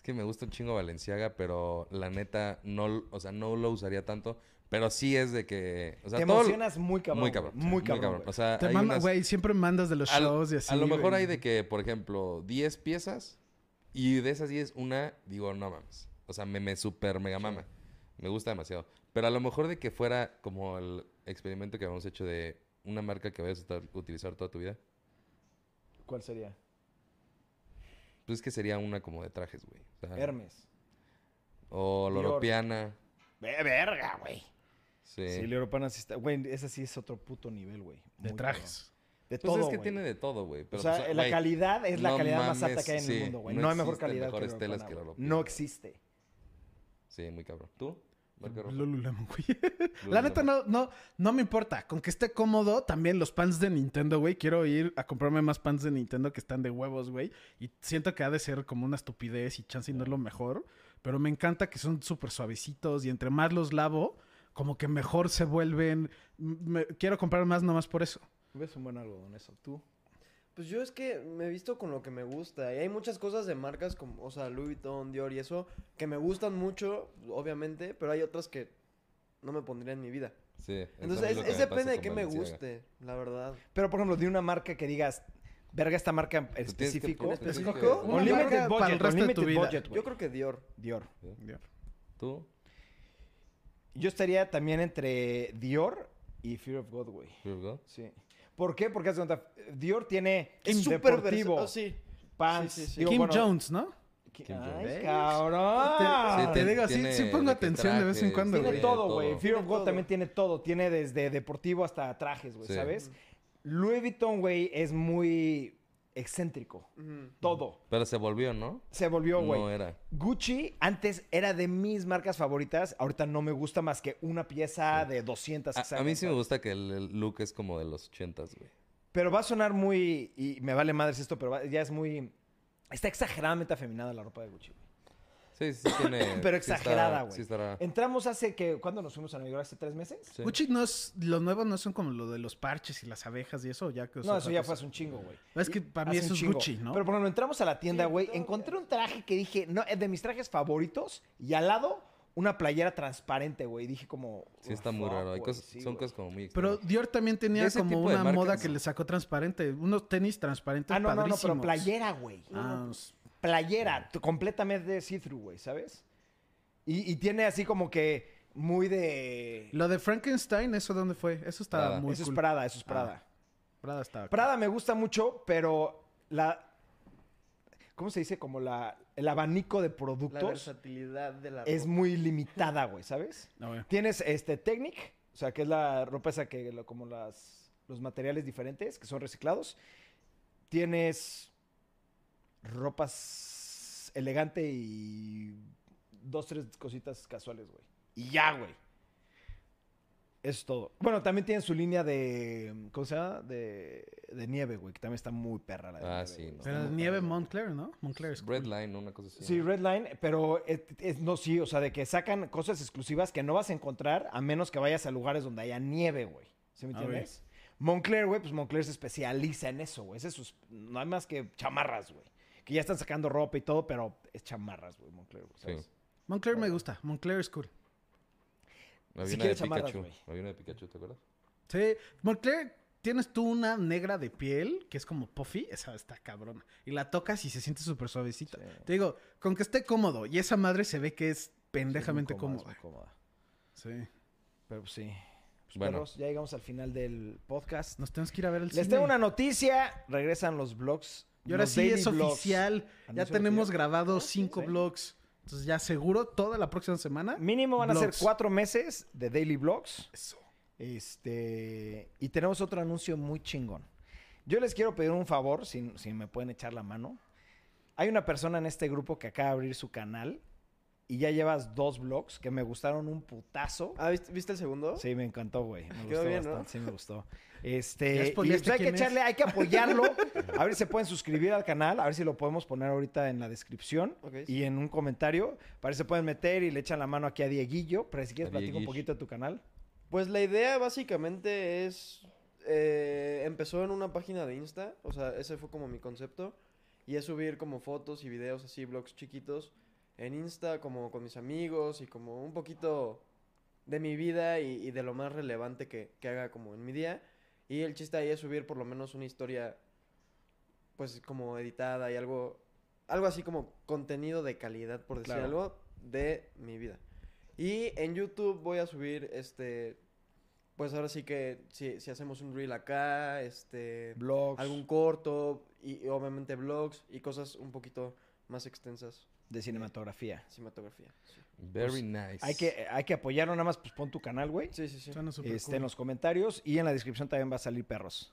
Es que me gusta un chingo Valenciaga, pero la neta no, o sea, no lo usaría tanto. Pero sí es de que, o sea, Te todo- emocionas muy cabrón. muy cabrón, Muy cabrón. güey. O sea, Te hay manda, unas- güey, siempre mandas de los al- shows y así. a lo mejor hay de que, por ejemplo, 10 piezas y de esas 10 una digo, no mames. O sea, me, me super mega mama. Me gusta demasiado. Pero a lo mejor de que fuera como el experimento que habíamos hecho de una marca que vayas a utilizar toda tu vida. ¿Cuál sería? Pues es que sería una como de trajes, güey. O sea, Hermes. O. Loropiana. Ve- verga, güey. Sí. Sí, la europana sí está. Güey, esa sí es otro puto nivel, güey. De trajes. cabrón. De Pues todo. es que tiene de todo, güey. O sea, pues, la calidad es la no calidad más alta que hay en sí, el mundo, güey. no No, hay mejor calidad mejores telas que No existe. Sí, muy cabrón. ¿Tú? Marca. Lululemon, güey. La neta no, no, no me importa. Con que esté cómodo, también los pants de Nintendo, güey. Quiero ir a comprarme más pants de Nintendo que están de huevos, güey. Y siento que ha de ser como una estupidez y chance y no es lo mejor. Pero me encanta que son súper suavecitos y entre más los lavo, como que mejor se vuelven. Me- quiero comprar más nomás por eso. Ves un buen algodón eso. ¿Tú? Pues yo es que me he visto con lo que me gusta. Y hay muchas cosas de marcas como, o sea, Louis Vuitton, Dior y eso, que me gustan mucho, obviamente, pero hay otras que no me pondría en mi vida. Sí. es Entonces, es, depende de qué me guste, la verdad. Pero, por ejemplo, de una marca que digas, verga, esta marca en específico. ¿Específico? Una Unlimited marca budget, para el resto de unlimited tu vida. budget, güey. Yo creo que Dior. Dior. ¿Tú? Yo estaría también entre Dior y Fear of God, güey. Fear of God? Sí. ¿Por qué? Porque Dior tiene Es súper deportivo, oh, sí. pants. Sí, sí, sí. digo, Kim bueno, Jones, ¿no? Ki- Kim Ay, Jones. cabrón. Sí, te digo, sí, tiene sí pongo atención de vez en cuando, Tiene güey. todo, güey. Fear of God todo. también tiene todo. Tiene desde deportivo hasta trajes, güey, Sí. ¿sabes? Louis Vuitton, güey, es muy excéntrico. Todo. Pero se volvió, ¿no? Se volvió, güey. No era. Gucci antes era de mis marcas favoritas. Ahorita no me gusta más que una pieza de 200 A, a mí sí me gusta que el, el look es como de los ochentas, güey. Pero va a sonar muy... Y me vale madres esto, pero va- ya es muy... Está exageradamente afeminada la ropa de Gucci, güey. Sí, sí tiene... Pero exagerada, güey. Sí estará... Entramos hace que... ¿Cuándo nos fuimos a Nueva York? ¿Hace tres meses? sí. Gucci no es, los nuevos no son como lo de los parches y las abejas y eso, ya que No, eso ya cosa. fue hace un chingo, güey. Es que para mí eso un es. Gucci, ¿no? Pero por ejemplo, entramos a la tienda, güey. encontré un traje que dije, no, es de mis trajes favoritos. Y al lado, una playera transparente, güey. Dije como... Sí está "Oh, muy raro. Hay cosas, sí, son güey". cosas como muy Pero extrañas. Dior también tenía como una marcas. moda que le sacó transparente. Unos tenis transparentes Ah, no, no, no, pero playera, güey. Ah, pues, Playera, completamente see-through, güey, ¿sabes? Y, y tiene así como que muy de... Lo de Frankenstein, ¿eso dónde fue? Eso estaba Prada. muy Eso cool. es Prada, eso es Ah. Prada. Prada estaba cool. Prada me gusta mucho, pero la... ¿Cómo se dice? Como la... El abanico de La productos versatilidad de la es ropa. muy limitada, güey, ¿sabes? Ah, güey. Tienes este Technic, o sea, que es la ropa esa que lo- como las los materiales diferentes que son reciclados. Tienes ropas elegante y dos tres cositas casuales, güey. Y ya, güey. Eso es todo. Bueno, también tienen su línea de ¿cómo se llama? De, de nieve, güey, que también está muy perra la de Ah, nieve, sí, güey. no. Pero nieve. Montclair, ¿no? Montclair es cool. Red Line, una cosa así. Sí, ¿no? Redline, pero es, es- no, sí, o sea, de que sacan cosas exclusivas que no vas a encontrar a menos que vayas a lugares donde haya nieve, güey. ¿Sí me A ver. entiendes? Moncler, güey, pues Moncler se especializa en eso, güey. Ese es sus- no hay más que chamarras, güey. Que ya están sacando ropa y todo, pero es chamarras, güey, Moncler. ¿sabes? Sí. Montclair me gusta. Montclair es cool. Había Si una de Pikachu. güey. Había una de Pikachu, ¿te acuerdas? Sí. Montclair, tienes tú una negra de piel que es como puffy. Esa está cabrona. Y la tocas y se siente súper suavecita. Sí. Te digo, con que esté cómodo. Y esa madre se ve que es Sí, es pendejamente cómoda, cómoda. es cómoda. Sí. Pero pues sí. Pues, Bueno. perros, ya llegamos al final del podcast. Nos tenemos que ir a ver el Les cine. tengo una noticia. Regresan los vlogs. Y ahora los sí es oficial. Ya ¿Anuncio tenemos oficial? grabados cinco sí. vlogs. Entonces ya seguro toda la próxima semana. Mínimo van a ser cuatro meses de daily vlogs. Eso. Este. Y tenemos otro anuncio muy chingón. Yo les quiero pedir un favor, si, si me pueden echar la mano. Hay una persona en este grupo que acaba de abrir su canal y ya llevas dos vlogs que me gustaron un putazo. Ah, ¿viste, viste el segundo? Sí, me encantó, güey. Me Quedó gustó bien, ¿no? bastante, sí me gustó. ¿Ya Este, y spoileaste pues hay que es? echarle, hay que apoyarlo. A ver si se pueden suscribir al canal, a ver si lo podemos poner ahorita en la descripción y sí. en un comentario. Para si se pueden meter y le echan la mano aquí a Dieguillo. Pero si quieres A platicar un poquito de tu canal. Pues la idea básicamente es... eh, empezó en una página de Insta, o sea, ese fue como mi concepto. Y es subir como fotos y videos así, vlogs chiquitos en Insta, como con mis amigos y como un poquito de mi vida y, y de lo más relevante que, que haga como en mi día. Y el chiste ahí es subir por lo menos una historia, pues como editada y algo, algo así como contenido de calidad, por decir Claro. algo, de mi vida. Y en YouTube voy a subir, este, pues ahora sí que si, si hacemos un reel acá, este, Blogs algún corto y, y obviamente vlogs y cosas un poquito más extensas, de cinematografía. cinematografía. Sí, Very nice. Hay que, hay que apoyarlo, nada más pues pon tu canal, güey. sí, sí. sí. Este, cool. en los comentarios y en la descripción también va a salir perros.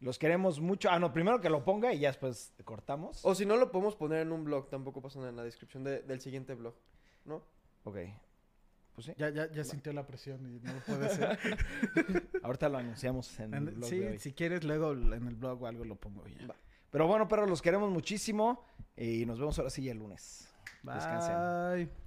Los queremos mucho. Ah, no, primero que lo ponga y ya después cortamos. O si no, lo podemos poner en un blog, tampoco pasa nada en la descripción de- del siguiente blog, ¿no? Ok. Pues sí. Ya, ya, ya sintió la presión y no puede ser. Ahorita lo anunciamos en el En- blog de sí, hoy. si quieres, luego en el blog o algo lo pongo ya. Va. Pero bueno, perros, los queremos muchísimo y nos vemos ahora sí ya el lunes. Descansen. Bye.